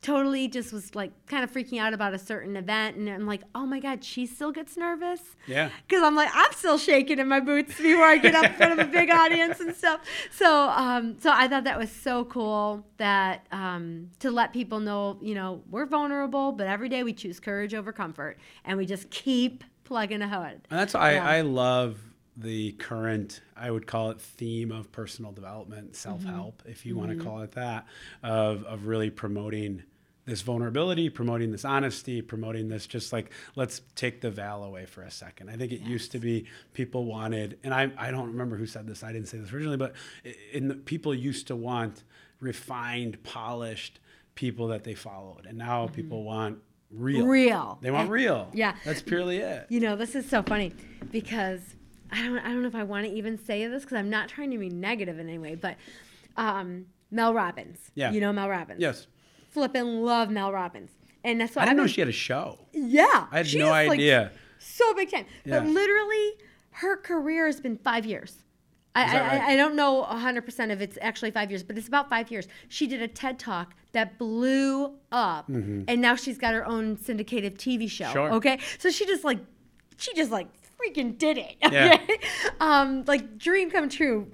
A: totally just was like kind of freaking out about a certain event and I'm like, "Oh my god, she still gets nervous?"
B: Yeah.
A: Cuz I'm like, I'm still shaking in my boots before I get up in front of a big audience and stuff. So, um so I thought that was so cool that um to let people know, you know, we're vulnerable, but every day we choose courage over comfort and we just keep plugging ahead.
B: And that's why
A: Yeah.
B: I, I love the current, I would call it theme of personal development, mm-hmm. self help, if you want to mm-hmm. call it that, of, of really promoting this vulnerability, promoting this honesty, promoting this just like, let's take the veil away for a second. I think it used to be people wanted, and I, I don't remember who said this, I didn't say this originally, but in the, people used to want refined, polished people that they followed. And now mm-hmm. people want real.
A: Real.
B: They want
A: eh,
B: real.
A: Yeah.
B: That's purely it.
A: You know, this is so funny because I don't I don't know if I want to even say this because I'm not trying to be negative in any way, but um, Mel Robbins.
B: Yeah.
A: You know Mel Robbins.
B: Yes.
A: Flippin' love Mel Robbins. and that's why
B: I didn't
A: I've
B: know
A: been-
B: she had a show.
A: Yeah,
B: I had no
A: is, like,
B: idea.
A: so big time.
B: Yeah.
A: But literally, her career has been five years. I,
B: Is that
A: I,
B: right?
A: I don't know 100% if it's actually five years, but it's about five years. She did a TED Talk that blew up, and now she's got her own syndicated TV show.
B: Mm-hmm. Sure.
A: Okay. So she just like, she just like freaking did it.
B: Yeah.
A: Okay. um, like, dream come true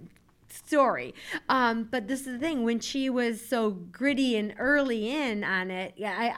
A: story. Um, but this is the thing when she was so gritty and early in on it, yeah, I,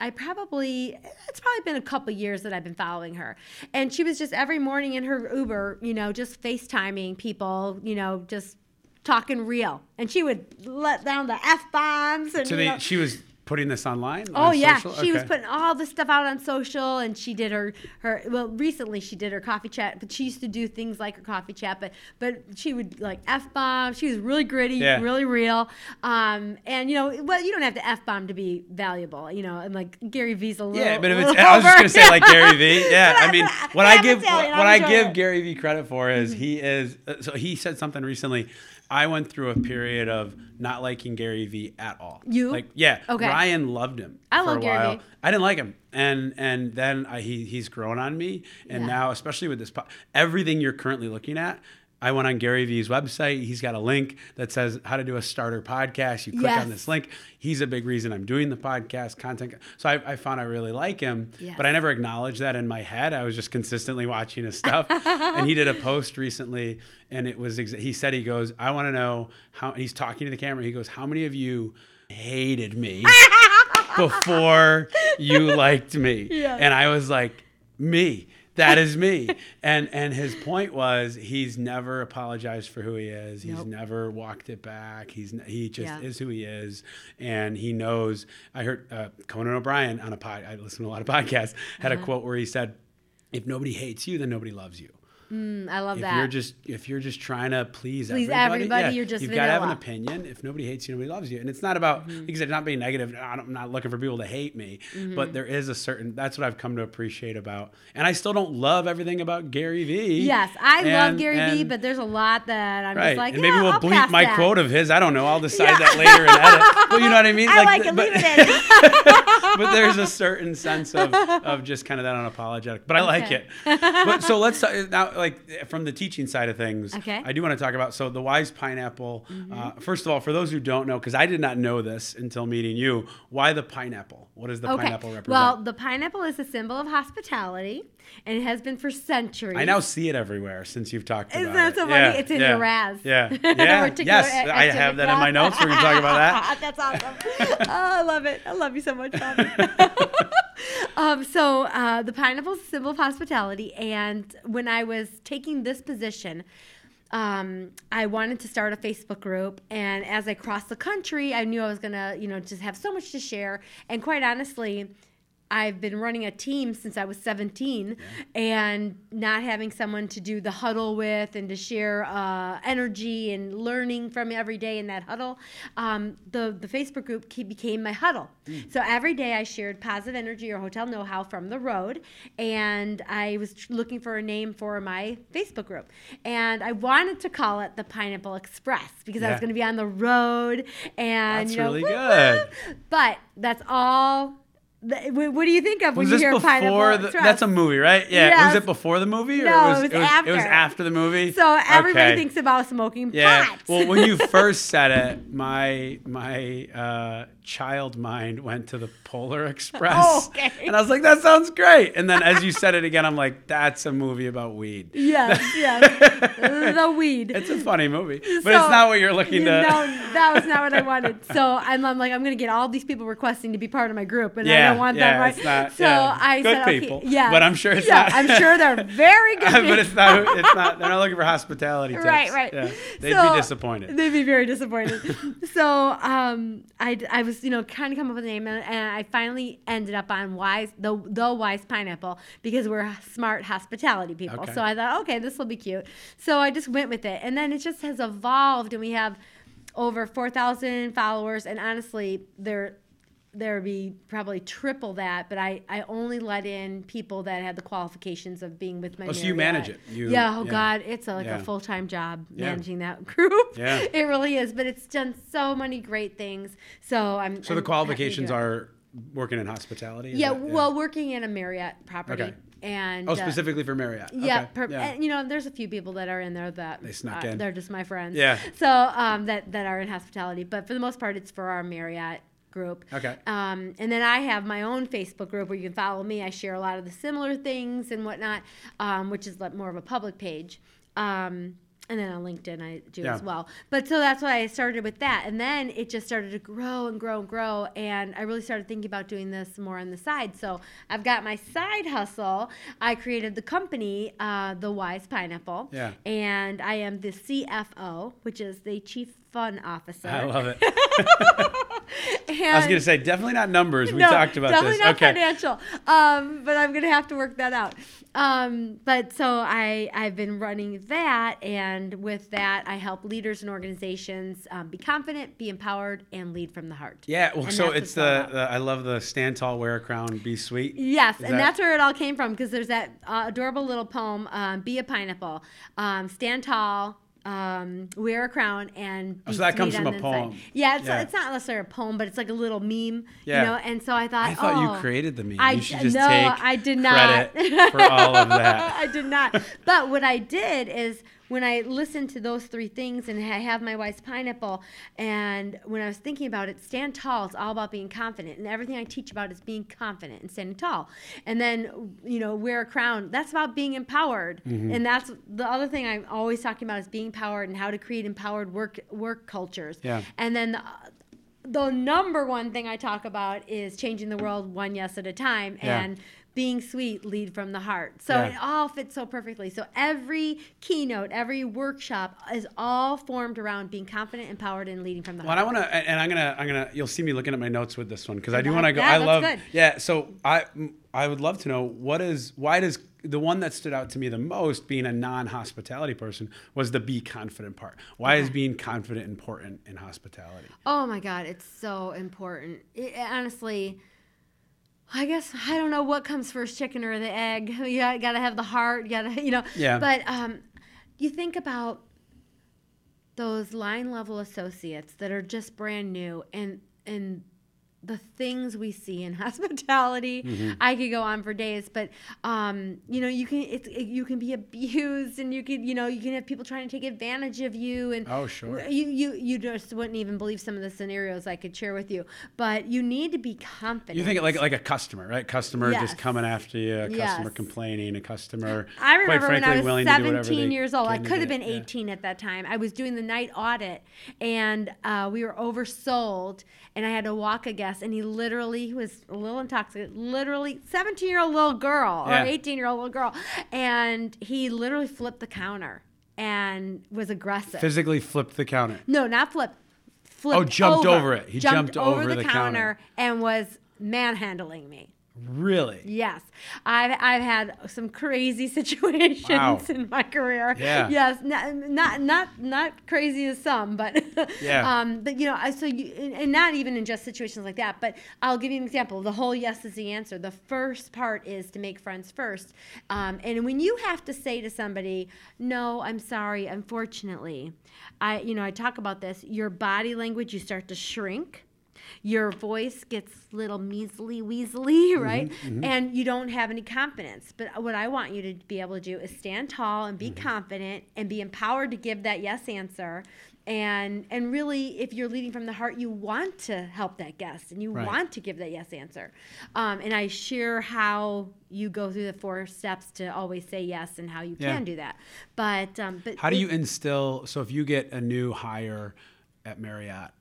A: I I probably it's probably been a couple years that I've been following her. And she was just every morning in her Uber, you know, just FaceTiming people, you know, just talking real. And she would let down the F bombs and
B: So
A: you know-
B: she was putting this online.
A: Oh
B: on
A: yeah,
B: social?
A: she was putting all this stuff out on social, and she did her her well recently she did her coffee chat, but she used to do things like her coffee chat, but but she would like f bomb. She was really gritty,
B: Yeah.
A: really real, um, and you know well you don't have to f bomb to be valuable, you know, and like Gary Vee's a little bit.
B: Yeah, but if it's, I was just gonna say like Gary Vee. Yeah, I mean, what I
A: I'm
B: give
A: Italian,
B: what
A: I'm
B: I give
A: it.
B: Gary Vee credit for is he is. uh, So he said something recently. I went through a period of not liking Gary Vee at all.
A: You?
B: like yeah.
A: Okay.
B: Ryan loved him.
A: I
B: for
A: love
B: a
A: Gary
B: while.
A: Vee.
B: I didn't like him, and and then I, he he's grown on me, and
A: Yeah.
B: now especially with this everything you're currently looking at. I went on Gary Vee's website. He's got a link that says how to do a starter podcast. You click
A: Yes.
B: on this link. He's a big reason I'm doing the podcast content. So I, I found I really like him,
A: Yes.
B: but I never acknowledged that in my head. I was just consistently watching his stuff. and he did a post recently, and it was he said he goes, I want to know how he's talking to the camera. He goes, how many of you hated me before you liked me?
A: Yeah.
B: And I was like, me. That is me. and and his point was he's never apologized for who he is. He's
A: Nope.
B: never walked it back. He's he just
A: Yeah.
B: is who he is, and he knows. I heard uh, Conan O'Brien on a pod. I listen to a lot of podcasts. Had
A: Uh-huh.
B: a quote where he said, "If nobody hates you, then nobody loves you."
A: Mm, I love
B: If
A: that.
B: you're just if you're just trying to please,
A: Please
B: everybody,
A: everybody,
B: yeah,
A: you're just
B: you've got to have an.
A: Mm-hmm.
B: opinion. If nobody hates you, nobody loves you, and it's not about like I said, not being negative. I'm not looking for people to hate me,
A: Mm-hmm.
B: but there is a certain. That's what I've come to appreciate about, and I still don't love everything about Gary Vee.
A: yes, I love
B: And-
A: Gary Vee,
B: and-
A: but there's a lot that I'm
B: Right,
A: just like,
B: and maybe
A: yeah,
B: we'll
A: I'll
B: bleep my
A: that.
B: quote of his. I don't know. I'll decide
A: Yeah.
B: that later in edit. But you know what I mean?
A: I like
B: the-
A: it.
B: but-
A: Leave it in.
B: but there's a certain sense of, of just kind of that unapologetic. But I like it. But so let's talk, now, like from the teaching side of things.
A: Okay.
B: I do want to talk about so the wise pineapple. Uh, first of all, for those who don't know, because I did not know this until meeting you, why the pineapple? What does the pineapple represent?
A: Well, the pineapple is a symbol of hospitality, and it has been for centuries.
B: I now see it everywhere since you've talked
A: Isn't
B: about it.
A: Isn't that so funny?
B: Yeah,
A: It's in
B: yeah,
A: your Raz.
B: Yeah. Yeah. Yes, I have that in my notes. We're going to talk about that.
A: That's awesome. oh, I love it. I love you so much, Bobby. um, so uh, the pineapple is a symbol of hospitality, and when I was taking this position, um, I wanted to start a Facebook group, and as I crossed the country, I knew I was gonna, you know, just have so much to share. And quite honestly, I've been running a team since I was 17, and not having someone to do the huddle with and to share uh, energy and learning from every day in that huddle, um, the the Facebook group became my huddle. So every day I shared positive energy or hotel know-how from the road, and I was looking for a name for my Facebook group, and I wanted to call it the Pineapple Express because I was going to be on the road and
B: That's
A: you know,
B: really
A: whoop,
B: good.
A: whoop. But that's all. What do you think of when you hear Pineapple
B: the, that's a movie, right? Yeah.
A: Yes.
B: Was it before the movie or
A: No,
B: it was,
A: it was
B: it was
A: after.
B: after the movie?
A: So everybody
B: Okay.
A: thinks about smoking
B: Yeah.
A: pot.
B: Well, when you first said it, my my uh, child mind went to the Polar Express.
A: Oh, okay.
B: And I was like, that sounds great. And then as you said it again, I'm like, that's a movie about weed.
A: yes, yes, the weed.
B: It's a funny movie, but
A: So-
B: it's not what you're looking to.
A: no, that was not what I wanted. So I'm, I'm like, I'm gonna get all these people requesting to be part of my group, and I don't want
B: yeah,
A: that. Right?
B: it's not-
A: so
B: yeah.
A: I
B: Good
A: said,
B: people,
A: okay, yeah,
B: but I'm sure it's
A: yeah,
B: not-
A: I'm sure they're very good.
B: but it's not. It's not. They're not looking for hospitality. Tips.
A: Right, right.
B: Yeah. They'd
A: So-
B: be disappointed.
A: They'd be very disappointed. so um, I, I was, you know, kind of come up with a name, and, and I finally ended up on Wise, the the Wise Pineapple, because we're smart hospitality people.
B: Okay.
A: So I thought, okay, this will be cute. So I just went with it, and then it just has evolved, and we have over four thousand followers, and honestly, there. There would be probably triple that, but I, I only let in people that had the qualifications of being with my.
B: Oh, so you manage it. You-
A: yeah. Oh
B: yeah.
A: God, it's a, like
B: Yeah.
A: a full time job
B: Yeah.
A: managing that group.
B: Yeah.
A: It really is, but it's done so many great things. So I'm.
B: So
A: I'm
B: the qualifications are working in hospitality.
A: Yeah,
B: that-
A: well, working in a Marriott property.
B: Okay.
A: And
B: Oh,
A: uh,
B: specifically for Marriott.
A: Yeah,
B: Okay.
A: per- and, you know, there's a few people that are in there that
B: They snuck
A: uh,
B: in.
A: They're just my friends.
B: Yeah.
A: So um, that that are in hospitality, but for the most part, it's for our Marriott group.
B: Okay.
A: Um, and then I have my own Facebook group where you can follow me. I share a lot of the similar things and whatnot, um, which is like more of a public page. Um, and then on LinkedIn, I do
B: Yeah.
A: as well. But so that's why I started with that. And then it just started to grow and grow and grow. And I really started thinking about doing this more on the side. So I've got my side hustle. I created the company, uh, The Wise Pineapple.
B: Yeah.
A: And I am the CFO, which is the Chief Fun Officer.
B: I love it. I was gonna say definitely not numbers. We
A: no,
B: talked about
A: definitely
B: this.
A: not
B: okay.
A: financial. Um, but I'm gonna have to work that out. Um, but so I I've been running that, and with that I help leaders and organizations um, be confident, be empowered, and lead from the heart.
B: Yeah. Well,
A: And
B: so it's the, the I love the stand tall, wear a crown, be sweet.
A: Yes,
B: Is
A: and
B: that-
A: that's where it all came from because there's that uh, adorable little poem, um, "Be a pineapple, um, stand tall, um, wear a crown, and
B: Oh, so that comes from a
A: the inside."
B: poem.
A: Yeah, it's,
B: Yeah.
A: it's not necessarily a poem, but it's like a little meme,
B: Yeah.
A: you know. And so I thought,
B: I thought
A: oh,
B: you created the meme.
A: I
B: you should just
A: no,
B: take
A: I did not.
B: credit for all of that.
A: I did not. But what I did is when I listened to those three things and I have my Wise Pineapple, and when I was thinking about it, stand tall. It's all about being confident, and everything I teach about is being confident and standing tall. And then you know, wear a crown. That's about being empowered,
B: Mm-hmm.
A: and that's the other thing I'm always talking about is being empowered and how to create empowered work work cultures.
B: Yeah.
A: And then. The, the number one thing I talk about is changing the world one yes at a time
B: Yeah.
A: and being sweet, lead from the heart. So
B: Yeah.
A: it all fits so perfectly. So every keynote, every workshop is all formed around being confident, empowered, and leading from the
B: Well, and. I want to, and I'm gonna, I'm gonna. You'll see me looking at my notes with this one because I do want to go.
A: yeah,
B: I love,
A: good.
B: yeah. So I, I would love to know what is, why does the one that stood out to me the most, being a non-hospitality person, was the be confident part. Why is being confident important in hospitality?
A: oh my God, it's so important. It, honestly, I guess I don't know what comes first, chicken or the egg. You got, got to have the heart. You got to, you know.
B: Yeah.
A: But um, you think about those line level associates that are just brand new and and the things we see in hospitality
B: Mm-hmm.
A: i could go on for days but um, you know you can it's it, you can be abused and you can you know you can have people trying to take advantage of you and
B: Oh, sure.
A: you you you just wouldn't even believe some of the scenarios i could share with you but you need to be confident
B: You think like like a customer, right? Customer
A: Yes.
B: just coming after you, a customer
A: Yes.
B: complaining, a customer.
A: I remember
B: frankly,
A: when I was
B: willing to do whatever
A: 17 years old. I could have been
B: yeah.
A: 18 at that time. I was doing the night audit, and uh, we were oversold, and I had to walk a guest, and he literally he was a little intoxicated, literally 17 year old little girl
B: Yeah.
A: or 18 year old little girl, and he literally flipped the counter and was aggressive.
B: Physically flipped the counter.
A: no, not flip. Flipped
B: Oh, jumped over it. He jumped over the counter.
A: and was manhandling me.
B: Really?
A: Yes, I've I've had some crazy situations
B: Wow.
A: in my career.
B: Yeah.
A: Yes, not not not not crazy as some, but
B: Yeah.
A: Um, but you know, I- so you and and not even in just situations like that. But I'll give you an example. The whole yes is the answer. The first part is to make friends first, um, and when you have to say to somebody, "No, I'm sorry, unfortunately," I you know I talk about this. Your body language, you start to shrink your voice gets little measly weaselly, right? And you don't have any confidence. But what I want you to be able to do is stand tall and be confident and be empowered to give that yes answer. And and really, if you're leading from the heart, you want to help that guest and you
B: Right.
A: want to give that yes answer. Um, and I share how you go through the four steps to always say yes and how you
B: Yeah.
A: can do that. But um, but
B: How do you instill? So if you get a new hire at Marriott,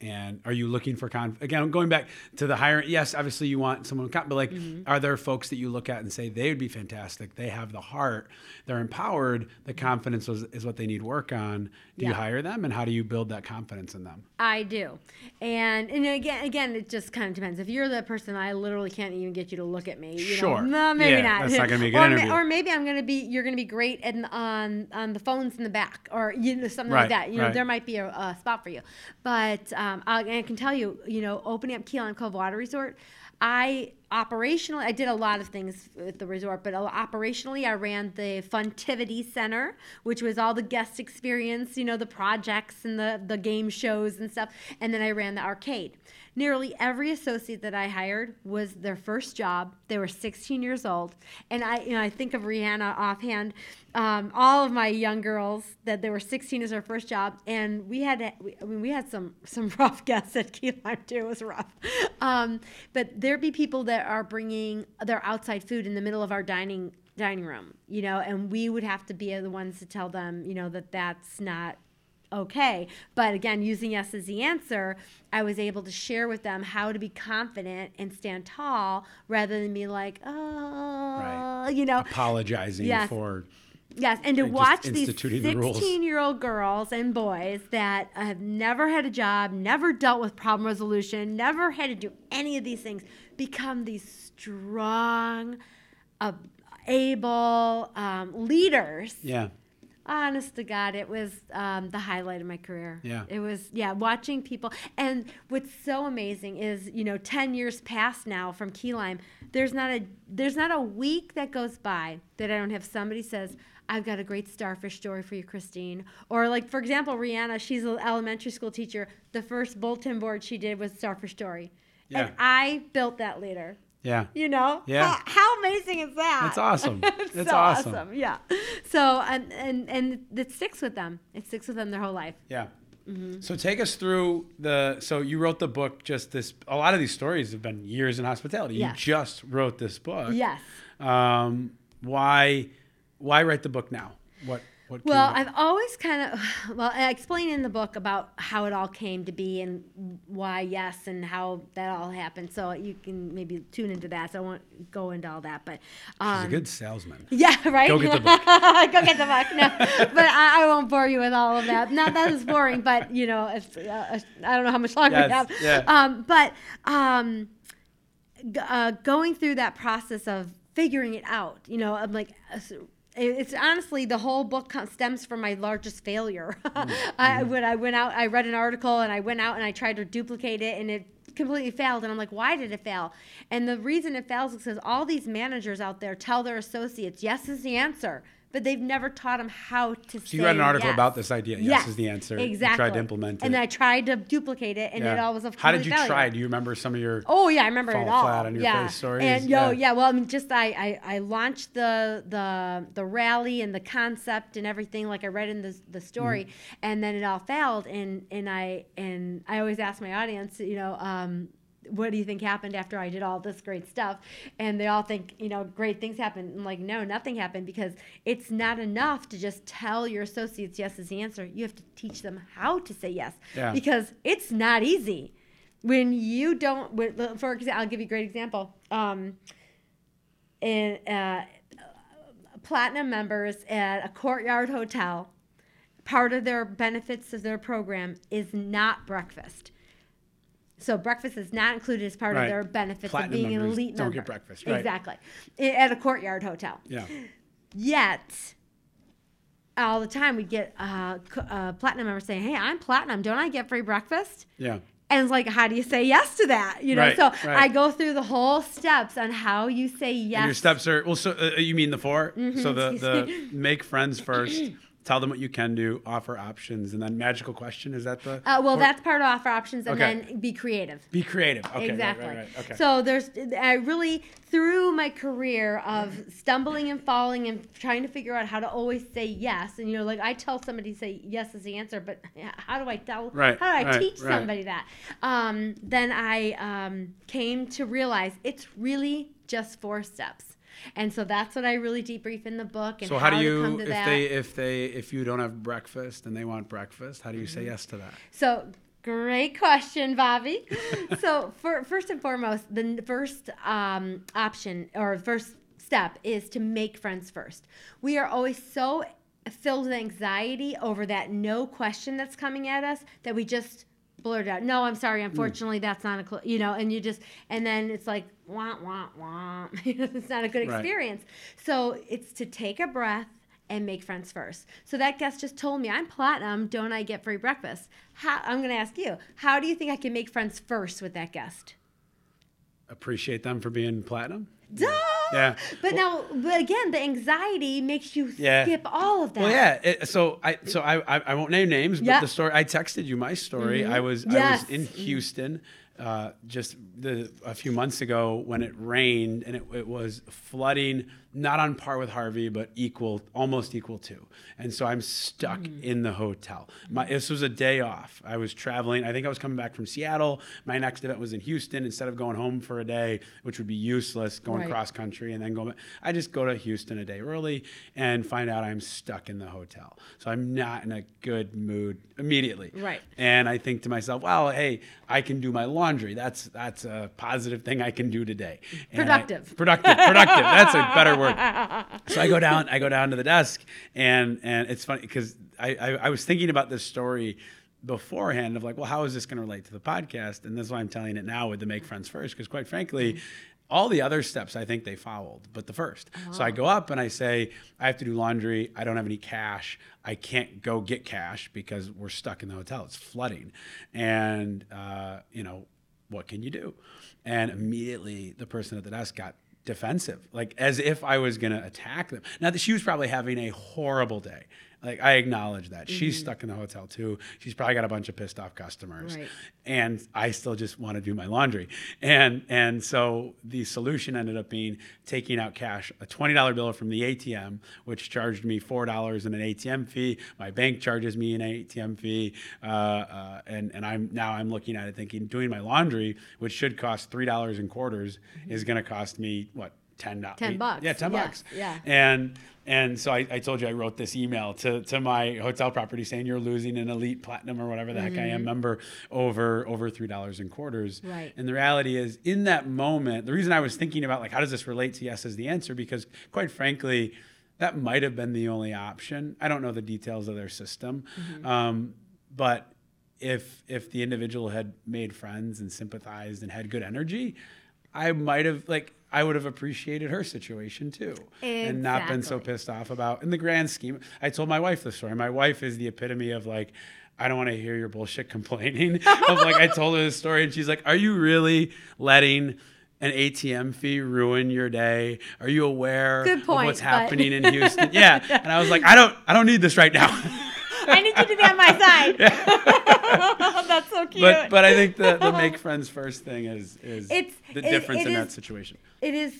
B: and are you looking for con? Again, going back to the hiring. Yes, obviously you want someone, with con- but like,
A: Mm-hmm.
B: are there folks that you look at and say they would be fantastic? They have the heart. They're empowered. The confidence is, is what they need work on. Do you hire them, and how do you build that confidence in them?
A: I do, and and again, again, it just kind of depends. If you're the person I literally can't even get you to look at me, you
B: Sure.
A: know, no, maybe
B: Yeah,
A: not.
B: that's not gonna be a good
A: or,
B: interview.
A: or maybe I'm gonna be, you're gonna be great in, on on the phones in the back, or you know something
B: Right,
A: like that. You know,
B: right.
A: there might be a, a spot for you, but um, Um, I, I can tell you, you know, opening up Key Lime Cove Water Resort. I operationally, I did a lot of things with the resort, but operationally, I ran the Funtivity Center, which was all the guest experience, you know, the projects and the the game shows and stuff, and then I ran the arcade. Nearly every associate that I hired was their first job. They were 16 years old, and I, you know, I think of Rihanna offhand. Um, all of my young girls that they were 16 as their first job, and we had, we, I mean, we had some some rough guests at Key Lime too. It was rough, um, but there'd be people that are bringing their outside food in the middle of our dining dining room, you know, and we would have to be the ones to tell them, you know, that that's not okay. But again, using yes as the answer, I was able to share with them how to be confident and stand tall rather than be like, oh,
B: Right.
A: you know.
B: Apologizing
A: Yes.
B: for
A: Yes, and to
B: just
A: watch these
B: instituting the
A: 16 year old girls and boys that have never had a job, never dealt with problem resolution, never had to do any of these things, become these strong, uh, able um, leaders.
B: yeah.
A: Honest to God, it was um, the highlight of my career.
B: Yeah.
A: It was, yeah, watching people. And what's so amazing is, you know, 10 years past now from Key Lime, there's not a there's not a week that goes by that I don't have somebody says, I've got a great starfish story for you, Christine. Or like, for example, Rihanna, she's an elementary school teacher. The first bulletin board she did was starfish story.
B: Yeah.
A: And I built that later.
B: Yeah.
A: You know?
B: Yeah.
A: How, how amazing is that?
B: That's awesome.
A: it's so
B: awesome.
A: Yeah. So and and and it sticks with them. It sticks with them their whole life.
B: Yeah.
A: Mm-hmm.
B: So take us through the. So you wrote the book. Just this. A lot of these stories have been years in hospitality.
A: Yes.
B: You just wrote this book.
A: Yes.
B: Um, why? Why write the book now? What? What?
A: Well, I've always kind of well, I explain in the book about how it all came to be and why yes and how that all happened. So you can maybe tune into that. So I won't go into all that, but
B: He's
A: um,
B: a good salesman.
A: Yeah, right.
B: Go get the book.
A: Go get the book. No, but I, I won't bore you with all of that. Not that is boring, but you know, it's, uh, I don't know how much longer we
B: Yes,
A: have.
B: yeah.
A: Um, but um, g- uh, going through that process of figuring it out, you know, I'm like. uh, It's honestly the whole book stems from my largest failure. Mm-hmm. I when I went out, I read an article and I went out and I tried to duplicate it and it completely failed. And I'm like, why did it fail? And the reason it fails is because all these managers out there tell their associates yes is the answer, but they've never taught them how to
B: So you read an article
A: yes.
B: about this idea. Yes, is the answer. You
A: Exactly.
B: tried to implement it.
A: and I tried to duplicate it, and it all was a
B: How did you
A: failure.
B: try? Do you remember some of your?
A: Oh yeah, I remember
B: fall
A: it all.
B: flat on your
A: yeah.
B: face stories?
A: And
B: Yeah.
A: yo, yeah. Well, I mean, just I, I I launched the the the rally and the concept and everything like I read in the the story,
B: Mm-hmm.
A: and then it all failed. And and I and I always ask my audience, you know. Um, what do you think happened after I did all this great stuff? And they all think, you know, great things happened. I'm like, no, nothing happened because it's not enough to just tell your associates yes is the answer. You have to teach them how to say yes
B: Yeah.
A: because it's not easy when you don't when- for example i'll give you a great example um in uh, platinum members at a courtyard hotel part of their benefits of their program is not breakfast so breakfast is not included as part
B: Right.
A: of their benefits
B: Platinum
A: of being an elite
B: don't
A: member.
B: get breakfast, right.
A: Exactly. At a courtyard hotel.
B: Yeah.
A: Yet, all the time we'd get uh, uh, platinum members saying, "Hey, I'm platinum. Don't I get free breakfast?"
B: Yeah.
A: And it's like, how do you say yes to that? You know,
B: Right,
A: so
B: right.
A: I go through the whole steps on how you say yes.
B: And your steps are well. So uh, you mean the 4 So the the make friends first, tell them what you can do, offer options, and then magical question. Is that the?
A: Uh, well,
B: four-
A: that's part of offer options, and
B: Okay.
A: then be creative.
B: Be creative. Okay. right,
A: exactly.
B: Right, right, Okay.
A: So there's, I really through my career of stumbling and falling and trying to figure out how to always say yes, and you know, like I tell somebody say yes is the answer, but how do I tell?
B: Right,
A: How do I
B: right,
A: teach
B: right.
A: somebody that? Um, then I um, came to realize it's really just four steps. And so that's what I really debrief in the book. And
B: so how do
A: to
B: you
A: come to
B: if
A: that.
B: they if they if you don't have breakfast and they want breakfast, how do you say
A: Mm-hmm.
B: yes to that?
A: So great question, Bobby. so for, first and foremost, the first um, option or first step is to make friends first. We are always so filled with anxiety over that no question that's coming at us that we just blurt out, no, I'm sorry, hmm. unfortunately, that's not a, cl-, you know, and you just, and then it's like, wah, wah, wah. it's not a good
B: Right.
A: experience. So it's to take a breath and make friends first. So that guest just told me, I'm platinum, don't I get free breakfast? How, I'm going to ask you, how do you think I can make friends first with that guest?
B: Appreciate them for being platinum.
A: Duh!
B: Yeah.
A: But now, but again, the anxiety makes you
B: Yeah.
A: skip all of that.
B: Well, yeah. It, so I so I, I I won't name names, but
A: Yeah.
B: the story I texted you my story. I was I was in Houston. uh, just the, a few months ago when it rained and it, it was flooding not on par with Harvey, but equal, almost equal to. And so I'm stuck mm. in the hotel. My, this was a day off. I was traveling. I think I was coming back from Seattle. My next event was in Houston. Instead of going home for a day, which would be useless, going right. cross country and then going, I just go to Houston a day early and find out I'm stuck in the hotel. So I'm not in a good mood immediately.
A: Right.
B: And I think to myself, well, hey, I can do my laundry. That's that's a positive thing I can do today.
A: productive.
B: I, productive. Productive. That's a better word. So I go down. I go down to the desk, and and it's funny because I, I I was thinking about this story beforehand of like, well, how is this going to relate to the podcast? And that's why I'm telling it now with the make friends first, because quite frankly, all the other steps I think they followed, but the 1st So I go up and I say, I have to do laundry. I don't have any cash. I can't go get cash because we're stuck in the hotel. It's flooding. And, uh, you know, what can you do? And immediately the person at the desk got defensive, like as if I was going to attack them. Now, she was probably having a horrible day. Like I acknowledge that mm-hmm. she's stuck in the hotel too. She's probably got a bunch of pissed off customers, right. and I still just want to do my laundry. And and so the solution ended up being taking out cash, a twenty dollar bill from the ATM, which charged me four dollars in an ATM fee. My bank charges me an ATM fee, uh, uh, and and I'm now I'm looking at it thinking doing my laundry, which should cost three dollars in quarters, mm-hmm. is going to cost me what ten dollars.
A: Ten bucks.
B: Yeah, ten
A: yeah,
B: bucks.
A: Yeah.
B: And and so I, I, told you I wrote this email to, to my hotel property saying you're losing an elite platinum or whatever the mm-hmm. heck I am mm-hmm. member over over three dollars in quarters.
A: Right.
B: And the reality is, in that moment, the reason I was thinking about like how does this relate to yes as the answer because quite frankly, that might have been the only option. I don't know the details of their system, mm-hmm. um, but if if the individual had made friends and sympathized and had good energy, I might have like I would have appreciated her situation too,
A: exactly.
B: and not been so pissed off about. In the grand scheme, I told my wife the story. My wife is the epitome of like, I don't want to hear your bullshit complaining. of like, I told her the story, and she's like, "Are you really letting?" an ATM fee ruin your day? Are you aware
A: point,
B: of what's happening in Houston? yeah. And I was like, I don't I don't need this right now.
A: I need you to be on my side. That's so cute.
B: But but I think the, the make friends first thing is is it's, the difference it, it in is, that situation.
A: It is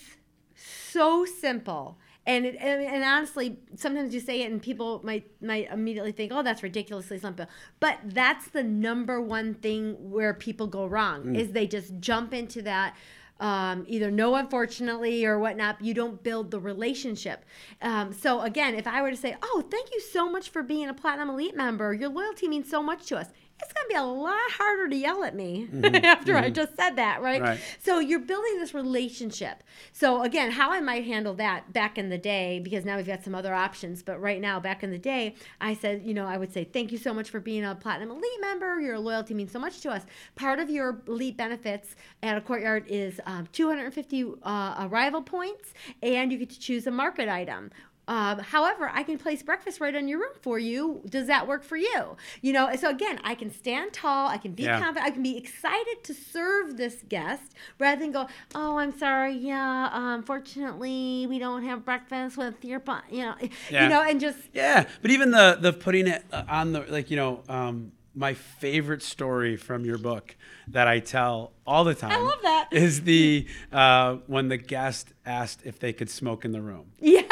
A: so simple. And, it, and, and honestly, sometimes you say it and people might might immediately think, "Oh, that's ridiculously simple." But that's the number one thing where people go wrong mm. is they just jump into that um, either no, unfortunately, or whatnot. You don't build the relationship. Um, so again, if I were to say, "Oh, thank you so much for being a Platinum Elite member. Your loyalty means so much to us," it's going to be a lot harder to yell at me mm-hmm. after mm-hmm. I just said that, right?
B: right?
A: So you're building this relationship. So again, how I might handle that back in the day, because now we've got some other options, but right now, back in the day, I said, you know, I would say, thank you so much for being a Platinum Elite member. Your loyalty means so much to us. Part of your Elite benefits at a courtyard is um, 250 uh, arrival points, and you get to choose a market item um, however, I can place breakfast right in your room for you. Does that work for you? You know, so again, I can stand tall. I can be yeah. confident. I can be excited to serve this guest rather than go, oh, I'm sorry. Yeah, unfortunately, we don't have breakfast with your, you know, yeah. you know, and just
B: yeah. But even the the putting it uh, on the like, you know, um, my favorite story from your book that I tell all the time. I
A: love that.
B: Is the uh, when the guest asked if they could smoke in the room.
A: Yeah.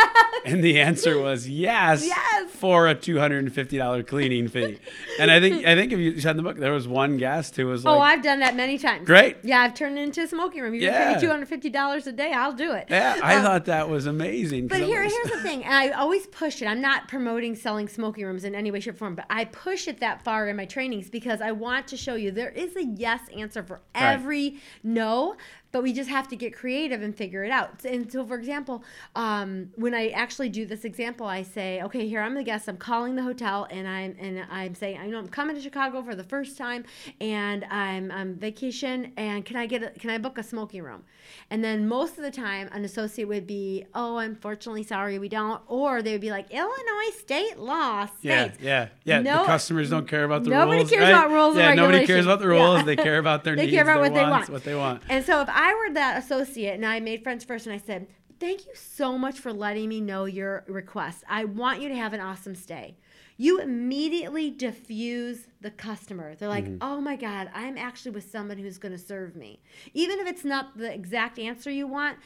B: And the answer was yes.
A: Yes.
B: For a two hundred and fifty dollar cleaning fee. and I think I think if you said in the book, there was one guest who was oh, like,
A: "Oh, I've done that many times."
B: Great.
A: Yeah, I've turned it into a smoking room. You're yeah. pay me two hundred fifty dollars a day. I'll do it.
B: Yeah, I um, thought that was amazing.
A: But here, was... here's the thing. I always push it. I'm not promoting selling smoking rooms in any way, shape, or form, but I push it that far in my trainings because I want to show you there is a yes answer for right. every no but we just have to get creative and figure it out. And so, for example, um, when I actually do this example, I say, okay, here I'm the guest. I'm calling the hotel, and I'm and I'm saying, I know I'm coming to Chicago for the first time, and I'm on vacation, and can I get a, can I book a smoking room? And then most of the time, an associate would be, oh, unfortunately, sorry, we don't, or they would be like, Illinois state law
B: states. Yeah, yeah, yeah. No, the customers don't care about the
A: nobody
B: rules.
A: Nobody cares right? about rules.
B: Yeah, nobody cares about the rules. They care about their
A: they
B: needs.
A: They care about
B: what
A: wants, they want.
B: What they want.
A: And so if I were that associate and I made friends first and I said, thank you so much for letting me know your request. I want you to have an awesome stay. You immediately diffuse the customer. They're like, mm-hmm. oh my God, I'm actually with someone who's going to serve me. Even if it's not the exact answer you want,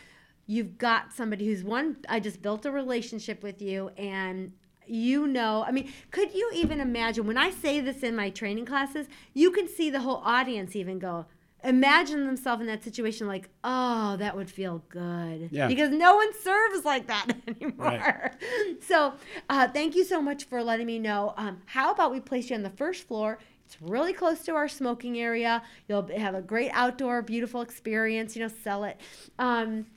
A: you've got somebody who's one, I just built a relationship with you and you know, I mean, could you even imagine when I say this in my training classes, you can see the whole audience even go, imagine themselves in that situation like, oh, that would feel good.
B: Yeah.
A: Because no one serves like that anymore.
B: Right.
A: So uh, thank you so much for letting me know. Um, how about we place you on the first floor? It's really close to our smoking area. You'll have a great outdoor, beautiful experience. You know, sell it. Um,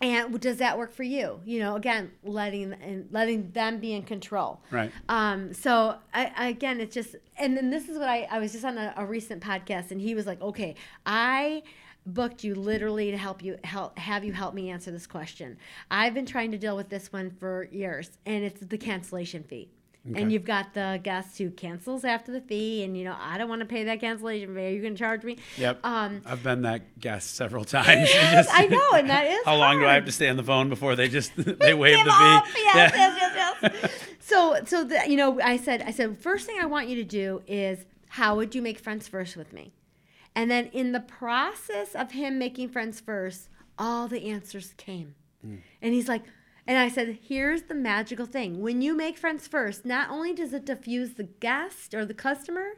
A: and does that work for you? You know, again, letting and letting them be in control.
B: Right.
A: Um, so I, I, again, it's just, and then this is what I, I was just on a, a recent podcast and he was like, okay, I booked you literally to help you help have you help me answer this question. I've been trying to deal with this one for years and it's the cancellation fee.
B: Okay.
A: And you've got the guest who cancels after the fee, and you know I don't want to pay that cancellation fee. Are you going to charge me?
B: Yep.
A: Um,
B: I've been that guest several times.
A: Yes, I know, and that is
B: How long do I have to stay on the phone before they just they waive the
A: off.
B: fee?
A: Yes,
B: Yeah.
A: yes, yes, yes. so, so the, you know, I said, I said, first thing I want you to do is, how would you make friends first with me? And then in the process of him making friends first, all the answers came. And he's like, and I said, here's the magical thing. When you make friends first, not only does it diffuse the guest or the customer,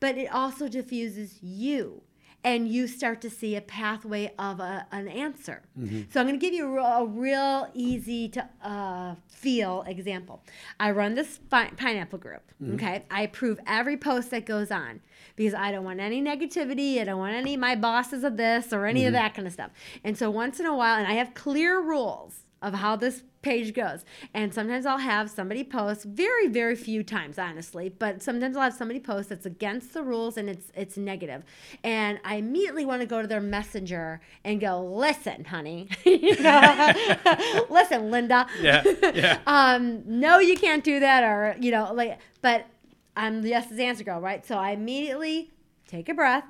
A: but it also diffuses you. And you start to see a pathway of a, an answer. Mm-hmm. So I'm going to give you a, real- a real easy to uh, feel example. I run this fi- pineapple group. Mm-hmm. Okay, I approve every post that goes on because I don't want any negativity. I don't want any my bosses of this or any of mm-hmm. that kind of stuff. And so once in a while, and I have clear rules of how this page goes. And sometimes I'll have somebody post very, very few times, honestly, but sometimes I'll have somebody post that's against the rules and it's it's negative. And I immediately want to go to their messenger and go, listen, honey. Listen, Linda.
B: Yeah, yeah.
A: um, no, you can't do that, or you know, like but I'm the yes is answer girl, right? So I immediately take a breath.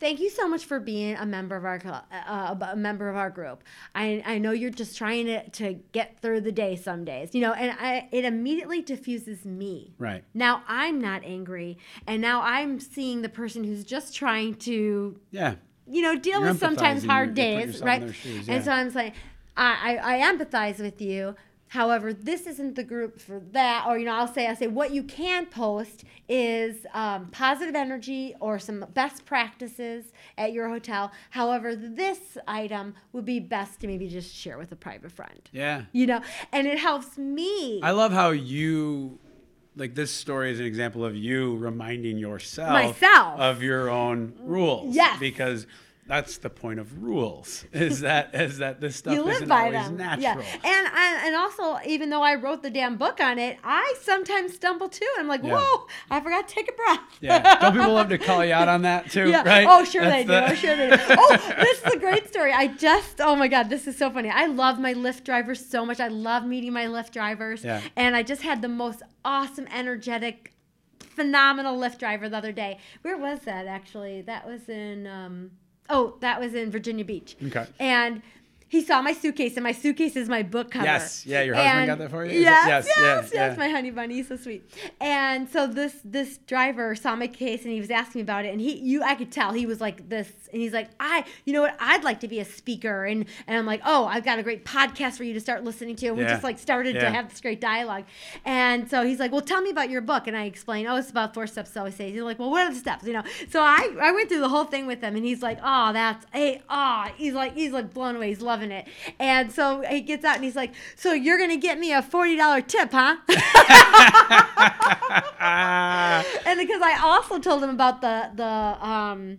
A: Thank you so much for being a member of our cl- uh, a member of our group. I, I know you're just trying to, to get through the day some days, you know, and I, it immediately diffuses me.
B: Right.
A: Now I'm not angry, and now I'm seeing the person who's just trying to
B: Yeah.
A: you know, deal
B: You're
A: with sometimes hard
B: You're
A: days,
B: yourself in
A: right?
B: shoes,
A: And so I'm saying, I, I, I empathize with you. However, this isn't the group for that. Or, you know, I'll say, I say, what you can post is um, positive energy or some best practices at your hotel. However, this item would be best to maybe just share with a private friend.
B: Yeah.
A: You know, and it helps me.
B: I love how you like this story is an example of you reminding yourself
A: Myself.
B: of your own rules.
A: Yes.
B: Because that's the point of rules is that is that this stuff
A: you live
B: isn't
A: by
B: always
A: them.
B: natural.
A: Yeah. And I, and also, even though I wrote the damn book on it, I sometimes stumble too. I'm like,
B: Yeah.
A: whoa, I forgot to take a breath.
B: Yeah. Don't people love to call you out on that too?
A: Yeah.
B: Right?
A: Oh, sure
B: That's
A: they do. Oh, sure they do. Oh, this is a great story. I just, oh my God, this is so funny. I love my Lyft drivers so much. I love meeting my Lyft drivers.
B: Yeah.
A: And I just had the most awesome, energetic, phenomenal Lyft driver the other day. Where was that actually? That was in, um, oh, that was in Virginia Beach.
B: Okay.
A: And he saw my suitcase, and my suitcase is my book cover.
B: Yes. Yeah, your husband
A: And-
B: got that for you? It-
A: Yes,
B: yes,
A: yes, yes,
B: yeah.
A: My honey bunny, he's so sweet. And so this this driver saw my case, and he was asking me about it, and he you I could tell he was like this, and he's like, I, you know what, I'd like to be a speaker, and and I'm like, oh, I've got a great podcast for you to start listening to, and we
B: Yeah.
A: just like started to have this great dialogue, and so he's like, well, tell me about your book, and I explained, oh, it's about four steps to always say. He's like, well, what are the steps, you know? So I I went through the whole thing with him, and he's like, oh, that's a ah, he's like he's like blown away, he's loving it, and so he gets out and he's like, so you're gonna get me a forty dollar tip, huh? And because I also told him about the the um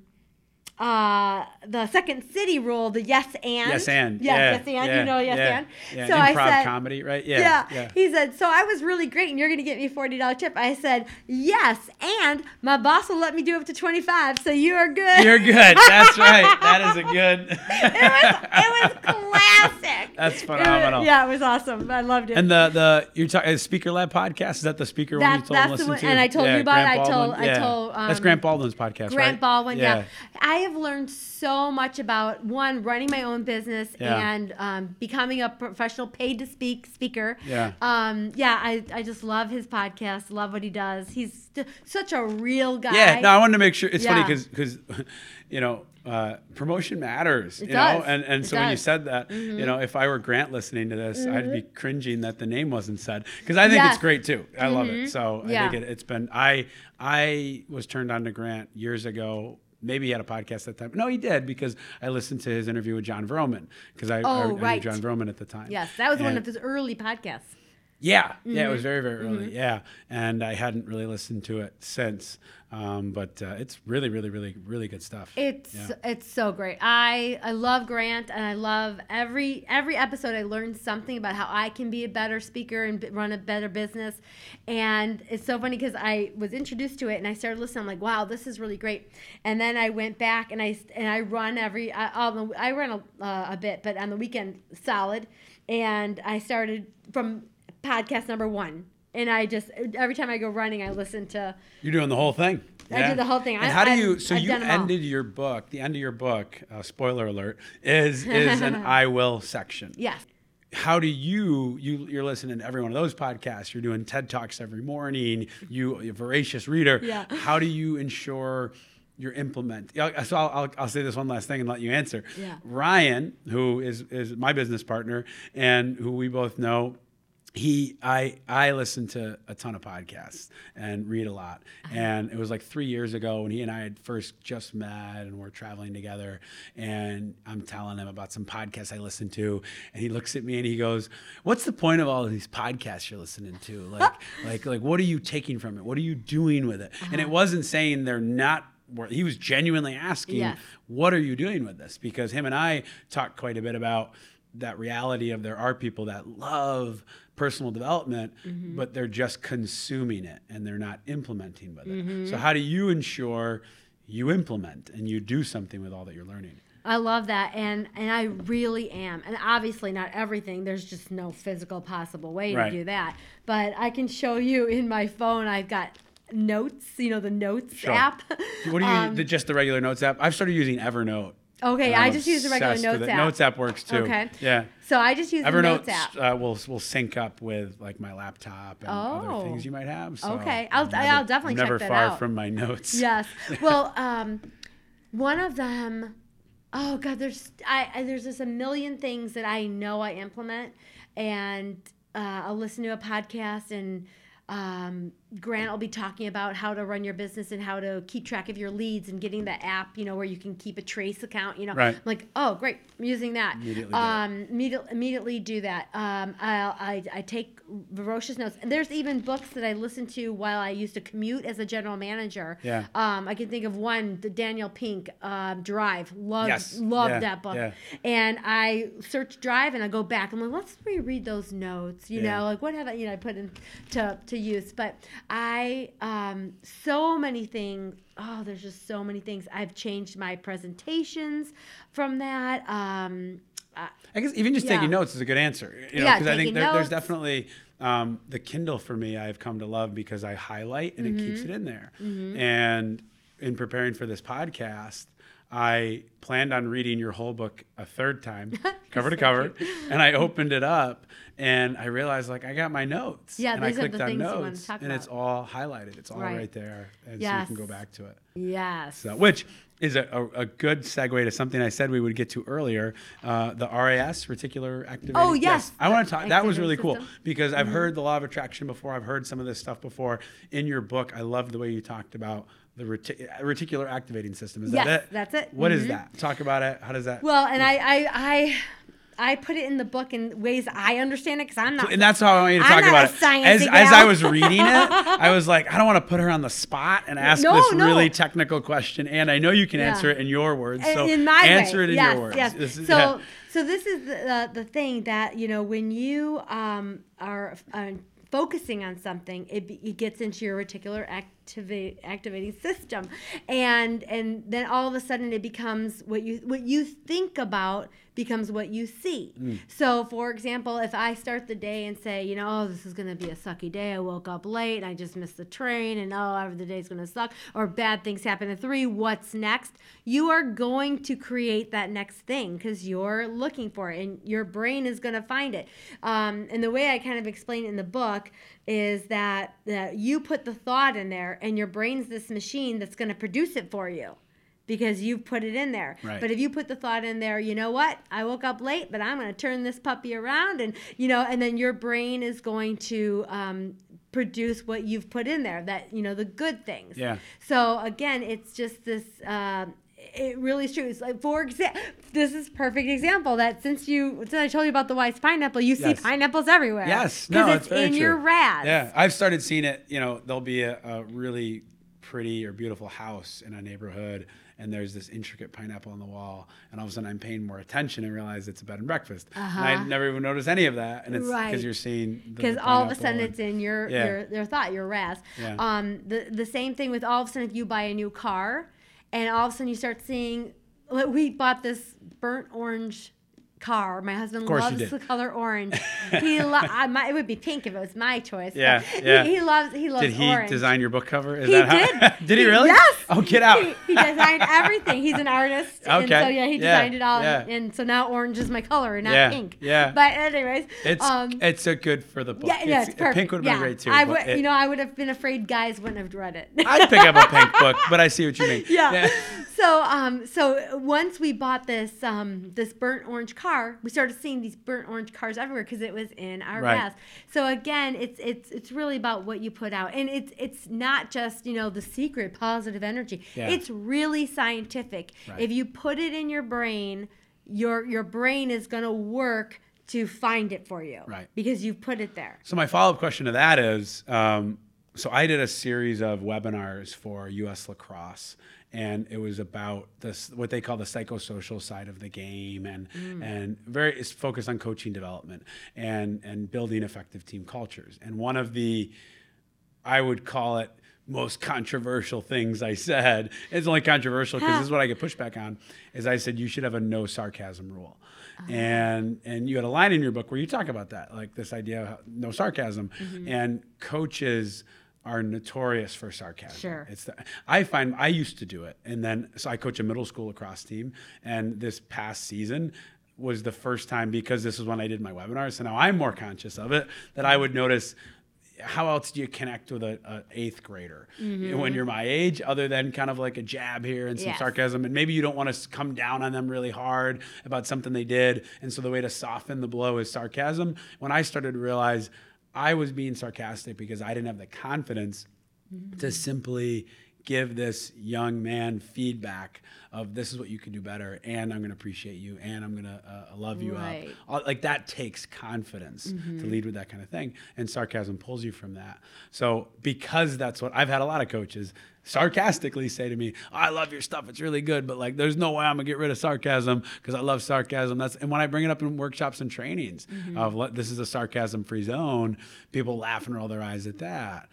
A: uh the second city rule, the yes and
B: yes and.
A: yes,
B: yeah,
A: yes and
B: yeah,
A: you know yes
B: yeah,
A: and.
B: Yeah.
A: So
B: Improv
A: I said
B: comedy, right? Yeah.
A: yeah. He said, So I was really great and you're gonna get me a forty dollar tip. I said, Yes, and my boss will let me do up to twenty five, so you are good.
B: You're good. That's right. That is a good.
A: it was it was classic.
B: That's
A: It was-
B: phenomenal.
A: yeah, it was awesome. I loved it.
B: And the the you're talking Speaker Lab podcast is that the speaker one you told
A: that's
B: him
A: the
B: listen
A: one-
B: to?
A: and I told you about it.
B: Grant
A: I told-
B: Baldwin.
A: I told,
B: that's
A: um,
B: Grant Baldwin's podcast,
A: Grant
B: right?
A: Baldwin, yeah. I have learned so much about one running my own business
B: Yeah.
A: and um, becoming a professional paid to speak speaker.
B: Yeah.
A: Um, yeah, I, I just love his podcast. Love what he does. He's st- such a real guy.
B: Yeah, no, I wanted to make sure. It's funny because because you know uh, promotion matters.
A: It
B: you know,
A: does.
B: and and
A: It
B: so when you.
A: Mm-hmm.
B: said that, you know, if I were Grant listening to this, I'd be cringing that the name wasn't said because I think
A: Yes.
B: it's great too. I love it. So
A: Yeah.
B: I think it, it's been. I I was turned on to Grant years ago. Maybe he had a podcast at that time. No, he did because I listened to his interview with Jon Vroman because I, I, I
A: Oh,
B: knew. Jon Vroman at the time.
A: Yes, that was one of his early podcasts.
B: Yeah, yeah,
A: Mm-hmm.
B: it was very, very early. Yeah, and I hadn't really listened to it since, um, but uh, it's really, really, really, really good stuff.
A: It's
B: Yeah.
A: it's so great. I I love Grant and I love every every episode. I learned something about how I can be a better speaker and b- run a better business. And it's so funny because I was introduced to it and I started listening. I'm like, wow, this is really great. And then I went back and I and I run every I, I'll- I run a, uh, a bit, but on the weekend solid. And I started from podcast number one. And I just every time I go running, I listen to
B: You're doing the whole thing.
A: I do the whole thing.
B: And
A: I-
B: how do
A: I've-
B: you? So
A: I've
B: you
A: 'em all.
B: ended your book. The end of your book. Uh, spoiler alert is is an I will section.
A: yes.
B: How do you you you're listening to every one of those podcasts? You're doing TED talks every morning. You a voracious reader.
A: Yeah.
B: How do you ensure? You're implement. So I'll, I'll, I'll say this one last thing and let you answer.
A: Yeah.
B: Ryan, who is is my business partner and who we both know, he I I listen to a ton of podcasts and read a lot. Uh-huh. And it was like three years ago when he and I had first just met and we're traveling together. And I'm telling him about some podcasts I listen to, and he looks at me and he goes, "What's the point of all of these podcasts you're listening to? Like like like what are you taking from it? What are you doing with it?" And it uh-huh. wasn't saying they're not. He was genuinely asking, what are you doing with this? Because him and I talked quite a bit about that reality of there are people that love personal development,
A: Mm-hmm.
B: but they're just consuming it and they're not implementing with it.
A: Mm-hmm.
B: So how do you ensure you implement and you do something with all that you're learning?
A: I love that, and and I really am. And obviously, not everything. There's just no physical possible way
B: Right.
A: to do that. But I can show you in my phone. I've got notes. You know the notes
B: Sure.
A: app.
B: What do you
A: Um,
B: the, just the regular notes app? I've started using Evernote.
A: Okay,
B: I'm
A: just use the regular notes app.
B: Notes app works too.
A: Okay.
B: Yeah.
A: So I just use the
B: Evernote
A: notes app.
B: uh, will will sync up with like my laptop and
A: Oh.
B: other things you might have. So
A: Okay. I'll-
B: I'm
A: I'll definitely
B: I'm
A: check
B: never
A: that
B: far
A: out.
B: from my notes.
A: yes. Well, um, one of them, oh god, there's I, I there's just a million things that I know I implement, and uh, I'll listen to a podcast and. Um, Grant will be talking about how to run your business and how to keep track of your leads and getting the app, you know, where you can keep a trace account. You know,
B: Right.
A: I'm like, oh, great, I'm using that.
B: Immediately do
A: um, immediately, immediately do that. Um, I'll, I, I take ferocious notes. And there's even books that I listen to while I used to commute as a general manager.
B: Yeah.
A: Um, I can think of one, the Daniel Pink, um, Drive. Loved,
B: Yes.
A: loved
B: Yeah,
A: that book.
B: yeah.
A: And I search Drive and I go back. I'm like, let's reread those notes. You
B: Yeah.
A: know, like what have I, you know, I put into to use. But I, um, so many things. Oh, there's just so many things. I've changed my presentations from that. Um, I-
B: I guess even just
A: Yeah.
B: taking notes is a good answer. You know,
A: Yeah,
B: because I think there, there's definitely um, the Kindle for me. I've come to love because I highlight and it keeps
A: Mm-hmm.
B: it in there. And in preparing for this podcast, I planned on reading your whole book a third time, cover to cover, and I opened it up and I realized like I got my notes.
A: Yeah,
B: and I
A: these are
B: clicked
A: the
B: on
A: things you wanna
B: notes,
A: talk
B: and it's all highlighted. It's all right,
A: Right.
B: there, and so you can go back to it.
A: yes.
B: So, which is a, a, a good segue to something I said we would get to earlier, uh, the RAS, reticular activating.
A: Oh, yes.
B: I want to talk. That was really cool
A: system. Mm-hmm.
B: because I've heard the law of attraction before. I've heard some of this stuff before. In your book, I love the way you talked about the reti- reticular activating system. Is
A: Yes,
B: that it?
A: that's it.
B: What is
A: Mhm.
B: that? Talk about it. How does that?
A: Well, and I, I, I, I put it in the book in ways I understand it because I'm not.
B: and that's how I want you to
A: I'm
B: talk
A: not
B: about
A: a
B: it. As, as I was reading it, I was like, I don't want to put her on the spot and ask
A: No,
B: this
A: no.
B: really technical question. And I know you can
A: Yeah.
B: answer it in your words. So
A: in my
B: answer
A: way.
B: it in
A: yes,
B: your words.
A: Yes.
B: This is-
A: so,
B: yeah.
A: so this is the, the the thing that you know when you um, are uh, focusing on something, it, it gets into your reticular activate activating system, and and then all of a sudden it becomes what you what you think about becomes what you see.
B: Mm.
A: So, for example, if I start the day and say, you know, oh, this is going to be a sucky day. I woke up late and I just missed the train and oh, every the day's going to suck or bad things happen at 3, what's next? You are going to create that next thing because you're looking for it and your brain is going to find it. Um, and the way I kind of explain it in the book is that, that you put the thought in there and your brain's this machine that's going to produce it for you because you've put it in there.
B: Right.
A: But if you put the thought in there, you know what? I woke up late, but I'm going to turn this puppy around, and you know, and then your brain is going to um, produce what you've put in there. That you know, the good things.
B: Yeah.
A: So again, it's just this. Um, it really is true. It's like, for example, this is perfect example that since you since I told you about the wise pineapple, you see pineapples everywhere.
B: Yes, no,
A: it's
B: it's very
A: in
B: true.
A: your RAS.
B: Yeah, I've started seeing it. You know, there'll be a, a really pretty or beautiful house in a neighborhood, and there's this intricate pineapple on the wall, and all of a sudden I'm paying more attention and realize it's a bed and breakfast. And I
A: Uh-huh.
B: never even noticed any of that, and it's because
A: Right.
B: you're seeing
A: because all of a sudden
B: and-
A: it's in your
B: Yeah.
A: your, your thought, your RAS.
B: Yeah.
A: Um, the the same thing with all of a sudden if you buy a new car, and all of a sudden you start seeing. We bought this burnt orange car. My husband loves the color orange. he lo- I, my, it would be pink if it was my choice. but
B: Yeah,
A: he-
B: yeah.
A: He, loves he loves
B: Did he
A: orange.
B: design your book cover? Is
A: He
B: that
A: did.
B: did he really?
A: Yes.
B: Oh, get out.
A: He, he designed everything. He's an artist. And
B: Okay.
A: so yeah, he
B: Yeah,
A: designed it all.
B: yeah.
A: And so now orange is my color, and not
B: Yeah,
A: pink.
B: yeah.
A: But anyways,
B: it's
A: um,
B: it's a good for the book.
A: yeah, yeah, it's perfect.
B: Pink would have
A: yeah.
B: been great too.
A: I would,
B: it-
A: you know, I would have been afraid guys wouldn't have read it.
B: I'd pick up a pink book, but I see what you mean.
A: yeah. So, um, so once we bought this, um, this burnt orange car, we started seeing these burnt orange cars everywhere because it was in our
B: Right.
A: RAS. So again, it's it's it's really about what you put out, and it's it's not just you know the secret positive energy.
B: Yeah.
A: It's really scientific.
B: Right.
A: If you put it in your brain, your your brain is gonna work to find it for you.
B: Right.
A: Because you've put it there.
B: So my follow up question to that is, um, so I did a series of webinars for U.S. Lacrosse, and it was about this what they call the psychosocial side of the game, and mm. and very it's focused on coaching development and and building effective team cultures. And one of the I would call it most controversial things I said. It's only controversial because this is what I get pushback on. Is I said you should have a no sarcasm rule, uh-huh. and and you had a line in your book where you talk about that, like this idea of no sarcasm, mm-hmm. and coaches are notorious for sarcasm.
A: Sure.
B: It's the, I find I used to do it, and then so I coach a middle school lacrosse team, and this past season was the first time because this is when I did my webinars, so now I'm more conscious of it that I would notice how else do you connect with a, a eighth grader mm-hmm. when you're my age other than kind of like a jab here and some
A: Yes.
B: sarcasm and maybe you don't want to come down on them really hard about something they did and so the way to soften the blow is sarcasm when i started to realize i was being sarcastic because i didn't have the confidence to simply give this young man feedback of this is what you can do better and i'm going to appreciate you and i'm going to uh, uh, love you
A: Right.
B: up like that takes confidence to mm-hmm. lead with that kind of thing and sarcasm pulls you from that. So because that's what i've had a lot of coaches sarcastically say to me i love your stuff it's really good but like there's no way i'm gonna get rid of sarcasm because i love sarcasm. That's and when i bring it up in workshops and trainings mm-hmm. of this is a sarcasm free zone people laugh and roll their eyes at that.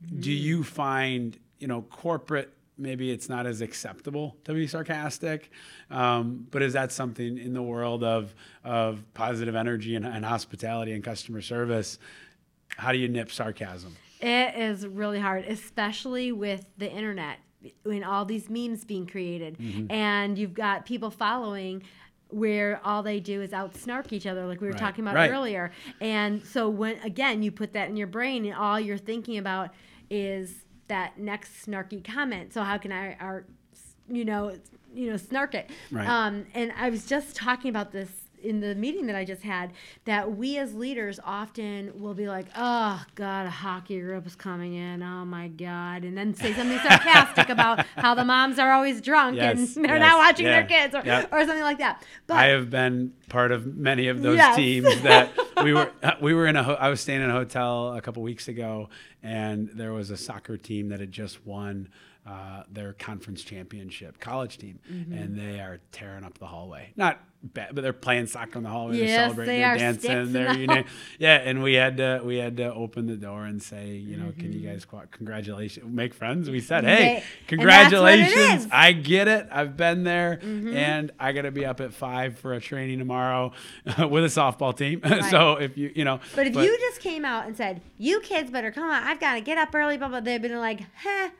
B: Do mm-hmm. you find you know corporate maybe it's not as acceptable to be sarcastic um, but is that something in the world of of positive energy and, and hospitality and customer service how do you nip sarcasm
A: It is really hard, especially with the internet and all these memes being created.
B: Mm-hmm.
A: And you've got people following where all they do is out snark each other, like we were
B: Right.
A: talking about
B: Right.
A: earlier. And so, when again, you put that in your brain, and all you're thinking about is that next snarky comment. So, how can I, our, you know, you know, snark it?
B: Right.
A: Um, and I was just talking about this in the meeting that I just had that we as leaders often will be like, "Oh God, a hockey group is coming in. Oh my God," and then say something sarcastic about how the moms are always drunk
B: Yes,
A: and they're
B: yes,
A: not watching
B: yeah,
A: their kids or,
B: yeah.
A: or something like that. But
B: I have been part of many of those
A: Yes.
B: teams that we were uh, we were in a ho- I was staying in a hotel a couple weeks ago and there was a soccer team that had just won uh, their conference championship college team,
A: Mm-hmm.
B: and they are tearing up the hallway. Not bad, but they're playing soccer in the hallway. they're
A: Yes,
B: celebrating,
A: they
B: they're
A: are
B: dancing. They're you know, yeah. And we had to we had to open the door and say, you know, can
A: Mm-hmm.
B: you guys co- congratulations, make friends? We said, hey,
A: and that's what it
B: congratulations! I get it. I've been there,
A: Mm-hmm.
B: and I got to be up at five for a training tomorrow with a softball team. so if you you know,
A: But if you just came out and said, "You kids better come on, I've got to get up early," blah blah, they'd been like, "Huh."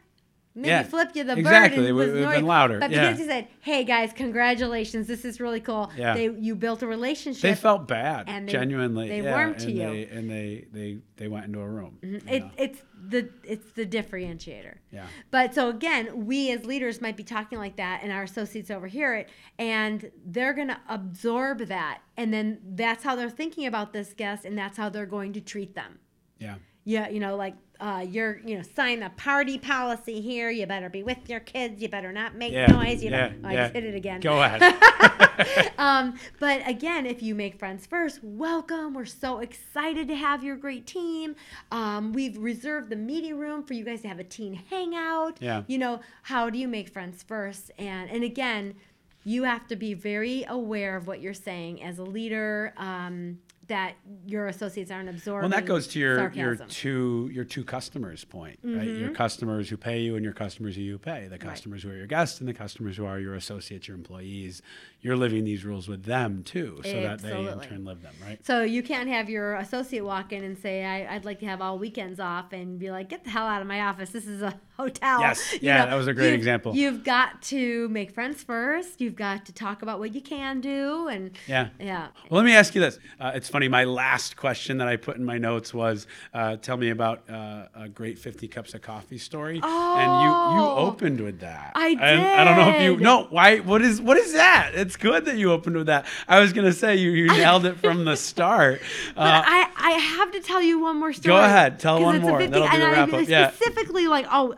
A: Maybe
B: Yeah,
A: flip you the bird
B: exactly.
A: and
B: We-
A: was
B: we've been
A: annoyed.
B: louder,
A: But
B: yeah.
A: because you said, "Hey guys, congratulations, this is really cool,"
B: Yeah.
A: they you built a relationship.
B: they felt bad,
A: and they-
B: genuinely.
A: they
B: yeah,
A: warmed to you.
B: They, and they they they went into a room. Mm-hmm. you
A: it, it's the it's the differentiator.
B: Yeah.
A: But so again, we as leaders might be talking like that, and our associates overhear it, and they're going to absorb that, and then that's how they're thinking about this guest, and that's how they're going to treat them.
B: Yeah.
A: Yeah, you know, like uh, you're, you know, sign the party policy here. You better be with your kids. You better not make
B: Yeah.
A: noise. You
B: yeah.
A: know, oh, I
B: yeah.
A: just hit it again.
B: Go ahead.
A: um, but again, if you make friends first, welcome. We're so excited to have your great team. Um, we've reserved the meeting room for you guys to have a teen hangout.
B: Yeah.
A: You know, how do you make friends first? And and again, you have to be very aware of what you're saying as a leader. Um, that your associates aren't absorbing.
B: Well, that goes to your your two your two customers point, right?
A: Mm-hmm.
B: Your customers who pay you and your customers who you pay. The customers who are your guests and the customers who are your associates, your employees. You're living these rules with them too, so that they in turn live them, right?
A: So you can't have your associate walk in and say, I, "I'd like to have all weekends off," and be like, "Get the hell out of my office! This is a hotel."
B: Yes.
A: You
B: Yeah, that was a great
A: you've-
B: example.
A: You've got to make friends first. You've got to talk about what you can do, and
B: Yeah.
A: yeah.
B: Well, let me ask you this. Uh, it's funny. My last question that I put in my notes was, uh, "Tell me about uh, a great 50 cups of coffee story." oh, And you you
A: Oh.
B: opened with that.
A: I
B: And I don't know if you
A: did.
B: no. Why? What is what is that? It's good that you opened with that. I was gonna say you, you nailed it from the start.
A: But
B: Uh,
A: I, I have to tell you one more story.
B: Go ahead. tell one
A: it's
B: more. That'll be
A: and
B: the
A: I
B: wrap-up. Yeah.
A: Specifically, like, oh,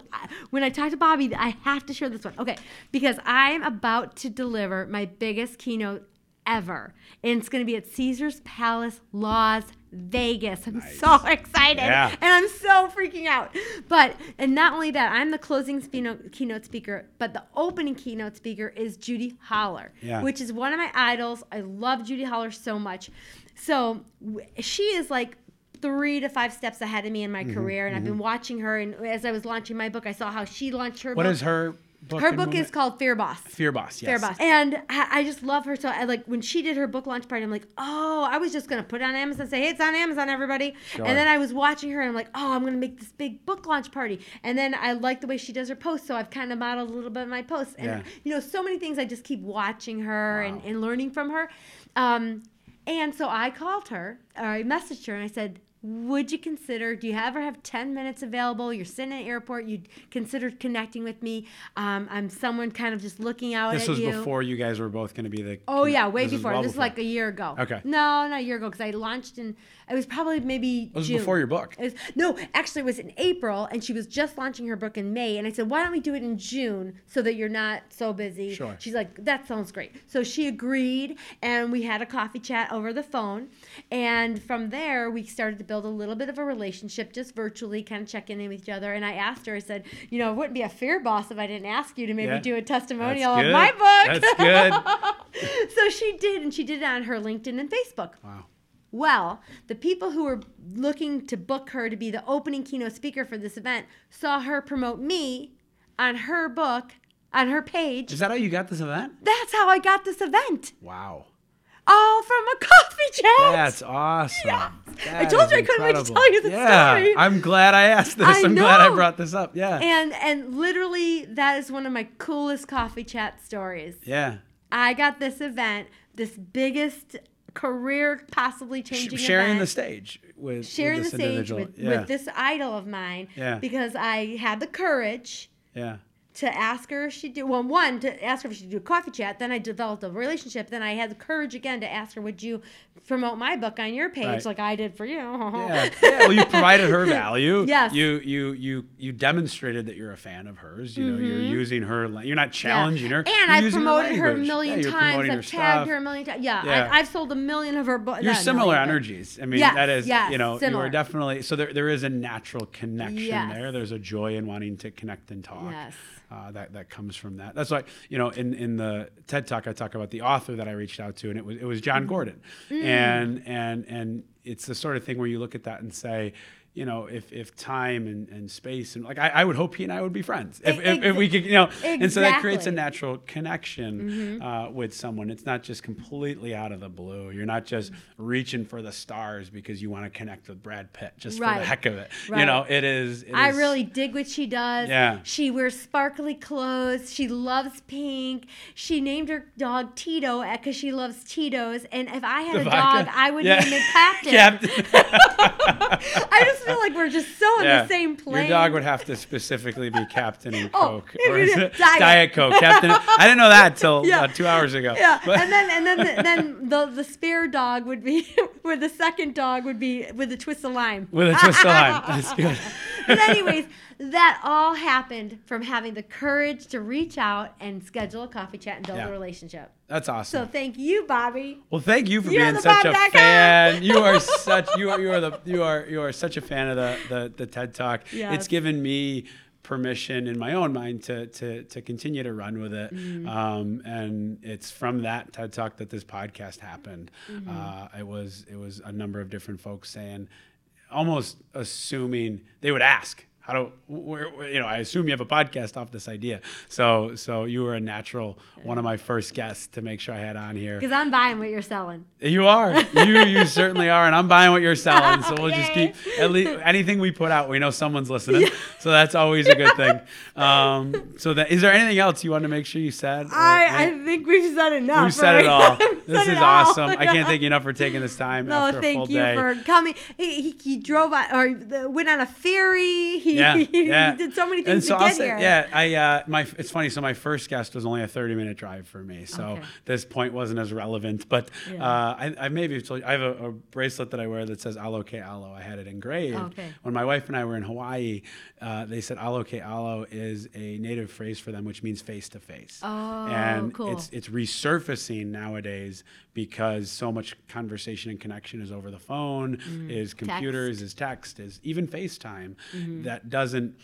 A: when I talked to Bobby, I have to share this one. Okay, because I'm about to deliver my biggest keynote ever, and it's going to be at Caesar's Palace, Las Vegas. I'm so excited,
B: Yeah.
A: and I'm so freaking out. But and not only that, I'm the closing keynote, keynote speaker, but the opening keynote speaker is Judi Holler,
B: Yeah.
A: which is one of my idols. I love Judi Holler so much. So w- she is like three to five steps ahead of me in my
B: Mm-hmm,
A: career, and I've been watching her. And as I was launching my book, I saw how she launched her
B: what
A: book.
B: is her book?
A: her book is called Fear Boss.
B: Fear Boss. Yes.
A: Fear Boss. And I, I just love her. So I like when she did her book launch party, I'm like, oh, I was just gonna put it on Amazon, say, hey, it's on Amazon, everybody.
B: Sure.
A: And then I was watching her and I'm like, oh, I'm gonna make this big book launch party. And then I like the way she does her posts, so I've kind of modeled a little bit of my posts. And
B: Yeah.
A: you know, so many things I just keep watching her and, and learning from her. Um, and so I called her, or I messaged her, and I said, would you consider, do you ever have 10 minutes available? You're sitting at an airport, you'd consider connecting with me. Um, I'm someone kind of just looking out
B: This was
A: you.
B: before you guys were both going to be the.
A: Oh yeah, way
B: this
A: before.
B: well
A: this is like a year ago.
B: Okay.
A: No, not a year ago because I launched in. It was probably maybe.
B: It was
A: June.
B: before your book.
A: Was, no, actually, it was in April, and she was just launching her book in May. And I said, "Why don't we do it in June so that you're not so busy?"
B: Sure.
A: She's like, "That sounds great." So she agreed, and we had a coffee chat over the phone. And from there, we started to build a little bit of a relationship, just virtually, kind of checking in with each other. And I asked her, I said, "You know, it wouldn't be a fear boss if I didn't ask you to maybe
B: Yeah.
A: do a testimonial of
B: good.
A: my book."
B: That's good.
A: so she did, and she did it on her LinkedIn and Facebook.
B: Wow.
A: Well, the people who were looking to book her to be the opening keynote speaker for this event saw her promote me on her book, on her page.
B: Is that how you got this event?
A: That's how I got this event.
B: Wow.
A: All from a coffee chat.
B: That's awesome.
A: Yes. I told you I couldn't wait to tell you the
B: yeah,
A: story.
B: I'm glad I asked this.
A: I
B: I'm glad I brought this up. Yeah.
A: And and literally that is one of my coolest coffee chat stories.
B: yeah.
A: I got this event, this biggest career possibly changing
B: sharing
A: event.
B: the stage with
A: sharing
B: with
A: the stage
B: individual.
A: with,
B: yeah.
A: with this idol of mine
B: Yeah.
A: because I had the courage
B: yeah.
A: To ask her if she'd do well one to ask her if she'd do a coffee chat then i developed a relationship then i had the courage again to ask her would you promote my book on your page
B: Right.
A: like i did for you
B: yeah. yeah. Well, you provided her value.
A: Yes.
B: You you you you demonstrated that you're a fan of hers. You know, you're using her. You're not
A: Mm-hmm. Yeah.
B: challenging her.
A: And I've promoted her a million
B: Yeah,
A: times. I've
B: her
A: tagged
B: stuff.
A: her a million times. Yeah. I, I've sold a million of her books.
B: You're similar energies. I mean,
A: Yes,
B: that is,
A: yes,
B: you know, you are definitely so there, there is a natural connection
A: Yes.
B: there. There's a joy in wanting to connect and talk.
A: Yes.
B: Uh, that that comes from that. That's why you know in in the TED talk I talk about the author that I reached out to, and it was it was Jon Gordon, and and and it's the sort of thing where you look at that and say. You know, if, if time and, and space and like I, I would hope he and I would be friends if, if, if we could you know and so that creates a natural connection uh, with someone. It's not just completely out of the blue. You're not just reaching for the stars because you want to connect with Brad Pitt just for the heck of it. You know, it is. it
A: I
B: is-
A: really dig what she does.
B: Yeah.
A: She wears sparkly clothes. She loves pink. She named her dog Tito because she loves Tito's. And if I had
B: The
A: a
B: vodka?
A: dog, I would
B: Yeah.
A: name it Captain.
B: Captain.
A: I just feel like we're just so in
B: Yeah.
A: the same plane.
B: Your dog would have to specifically be Captain and
A: Oh,
B: Coke,
A: if
B: or is it
A: Diet.
B: Diet Coke. Captain. I didn't know that till
A: Yeah.
B: uh, two hours ago.
A: Yeah,
B: But-
A: and then and then the, then the the spare dog would be where the second dog would be with a twist of lime.
B: with a twist of lime. That's good.
A: but anyways, that all happened from having the courage to reach out and schedule a coffee chat and build
B: Yeah.
A: a relationship.
B: That's awesome.
A: So thank you, Bobby.
B: Well, thank you for
A: You're
B: being such a
A: Bob.com.
B: fan. You are such you are you are the you are you are such a fan of the the, the TED Talk.
A: Yes.
B: It's given me permission in my own mind to to to continue to run with it.
A: Mm-hmm.
B: Um, and it's from that TED Talk that this podcast happened.
A: Mm-hmm.
B: Uh, it was it was a number of different folks saying, almost assuming they would ask. How do you know? I assume you have a podcast off this idea. So so you were a natural one of my first guests to make sure I had on here.
A: Because I'm buying what you're selling.
B: You are. You you certainly are, and I'm buying what you're selling. So we'll just keep at least anything we put out. We know someone's listening, so that's always a good thing. Um, so that is there anything else you want to make sure you said? or-
A: I, I think we've said enough.
B: you said it
A: right?
B: all.
A: We've
B: This is
A: it all.
B: awesome. I can't thank you enough for taking this time
A: No,
B: after a full
A: thank you
B: day.
A: for coming. He, he, he drove on, or the, went on a ferry. He,
B: yeah, yeah.
A: did so many
B: And
A: things
B: so
A: to
B: I'll
A: get
B: say-
A: here.
B: Yeah, I uh, my it's funny. So my first guest was only a thirty minute drive for me, so
A: Okay.
B: this point wasn't as relevant. But
A: Yeah.
B: uh, I, I maybe told you, I have a, a bracelet that I wear that says "Alo ke alo." I had it engraved.
A: Okay.
B: When my wife and I were in Hawaii, uh, they said "Alo ke alo" is a native phrase for them, which means face to face.
A: Oh,
B: and
A: cool.
B: it's it's resurfacing nowadays because so much conversation and connection is over the phone,
A: Mm.
B: is computers, is text, is even FaceTime.
A: Mm-hmm.
B: That doesn't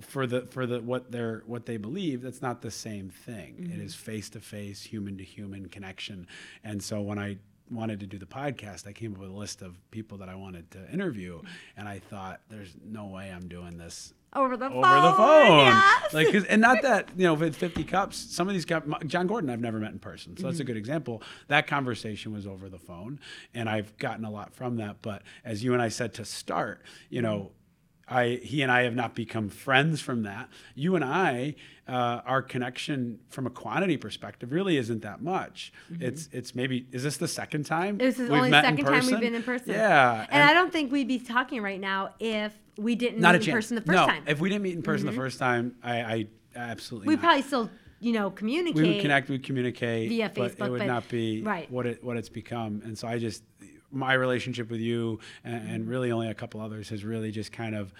B: for the for the what they're what they believe that's not the same thing
A: Mm-hmm.
B: it is face to face human to human connection and so when i wanted to do the podcast i came up with a list of people that i wanted to interview and i thought there's no way i'm doing this
A: over the
B: over
A: phone.
B: the phone
A: yes.
B: like and not that you know with 50 cups some of these jon gordon i've never met in person so that's a
A: Mm-hmm.
B: good example that conversation was over the phone and i've gotten a lot from that but as you and i said to start you know I, he and I have not become friends from that. You and I, uh, our connection from a quantity perspective really isn't that much. It's it's maybe is this the second time
A: This is
B: we've
A: only the second time we've been in person.
B: Yeah,
A: And, I don't think we'd be talking right now if we didn't
B: not a
A: meet in person the first
B: no,
A: time. Mm-hmm.
B: if we didn't meet in person the first time, I, I absolutely
A: we
B: not.
A: probably still, you know, communicate.
B: we would connect, we'd communicate
A: via
B: but
A: Facebook,
B: it would
A: but-
B: not be
A: right.
B: what it what it's become. And so I just my relationship with you and,
A: Mm-hmm.
B: and really only a couple others has really just kind of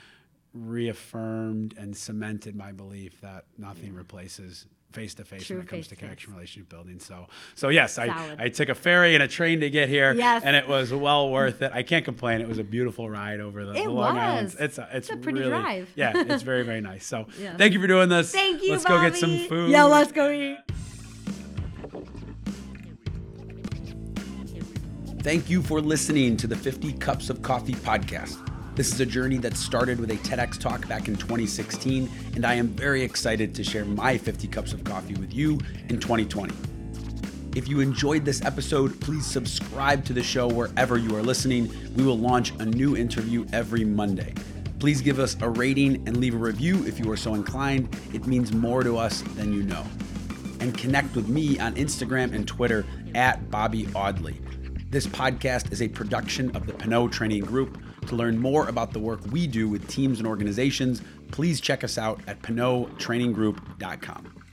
B: reaffirmed and cemented my belief that nothing replaces face to face when it comes to connection relationship building. So so yes, I,
A: Solid.
B: I took a ferry and a train to get here
A: Yes.
B: and it was well worth it. I can't complain. It was a beautiful ride over the, the Long Island. It's a, it's,
A: It's a pretty
B: really,
A: drive.
B: Yeah, it's very very nice. So
A: Yeah.
B: thank you for doing this.
A: Thank you,
B: Let's go get some food.
A: Yeah, let's go eat.
B: Thank you for listening to the 50 Cups of Coffee podcast. This is a journey that started with a TEDx talk back in 2016, and I am very excited to share my 50 Cups of Coffee with you in 2020. If you enjoyed this episode, please subscribe to the show wherever you are listening. We will launch a new interview every Monday. Please give us a rating and leave a review if you are so inclined. It means more to us than you know. And connect with me on Instagram and Twitter at Bobby Audley. This podcast is a production of the Pinot Training Group. To learn more about the work we do with teams and organizations, please check us out at pinottraininggroup.com.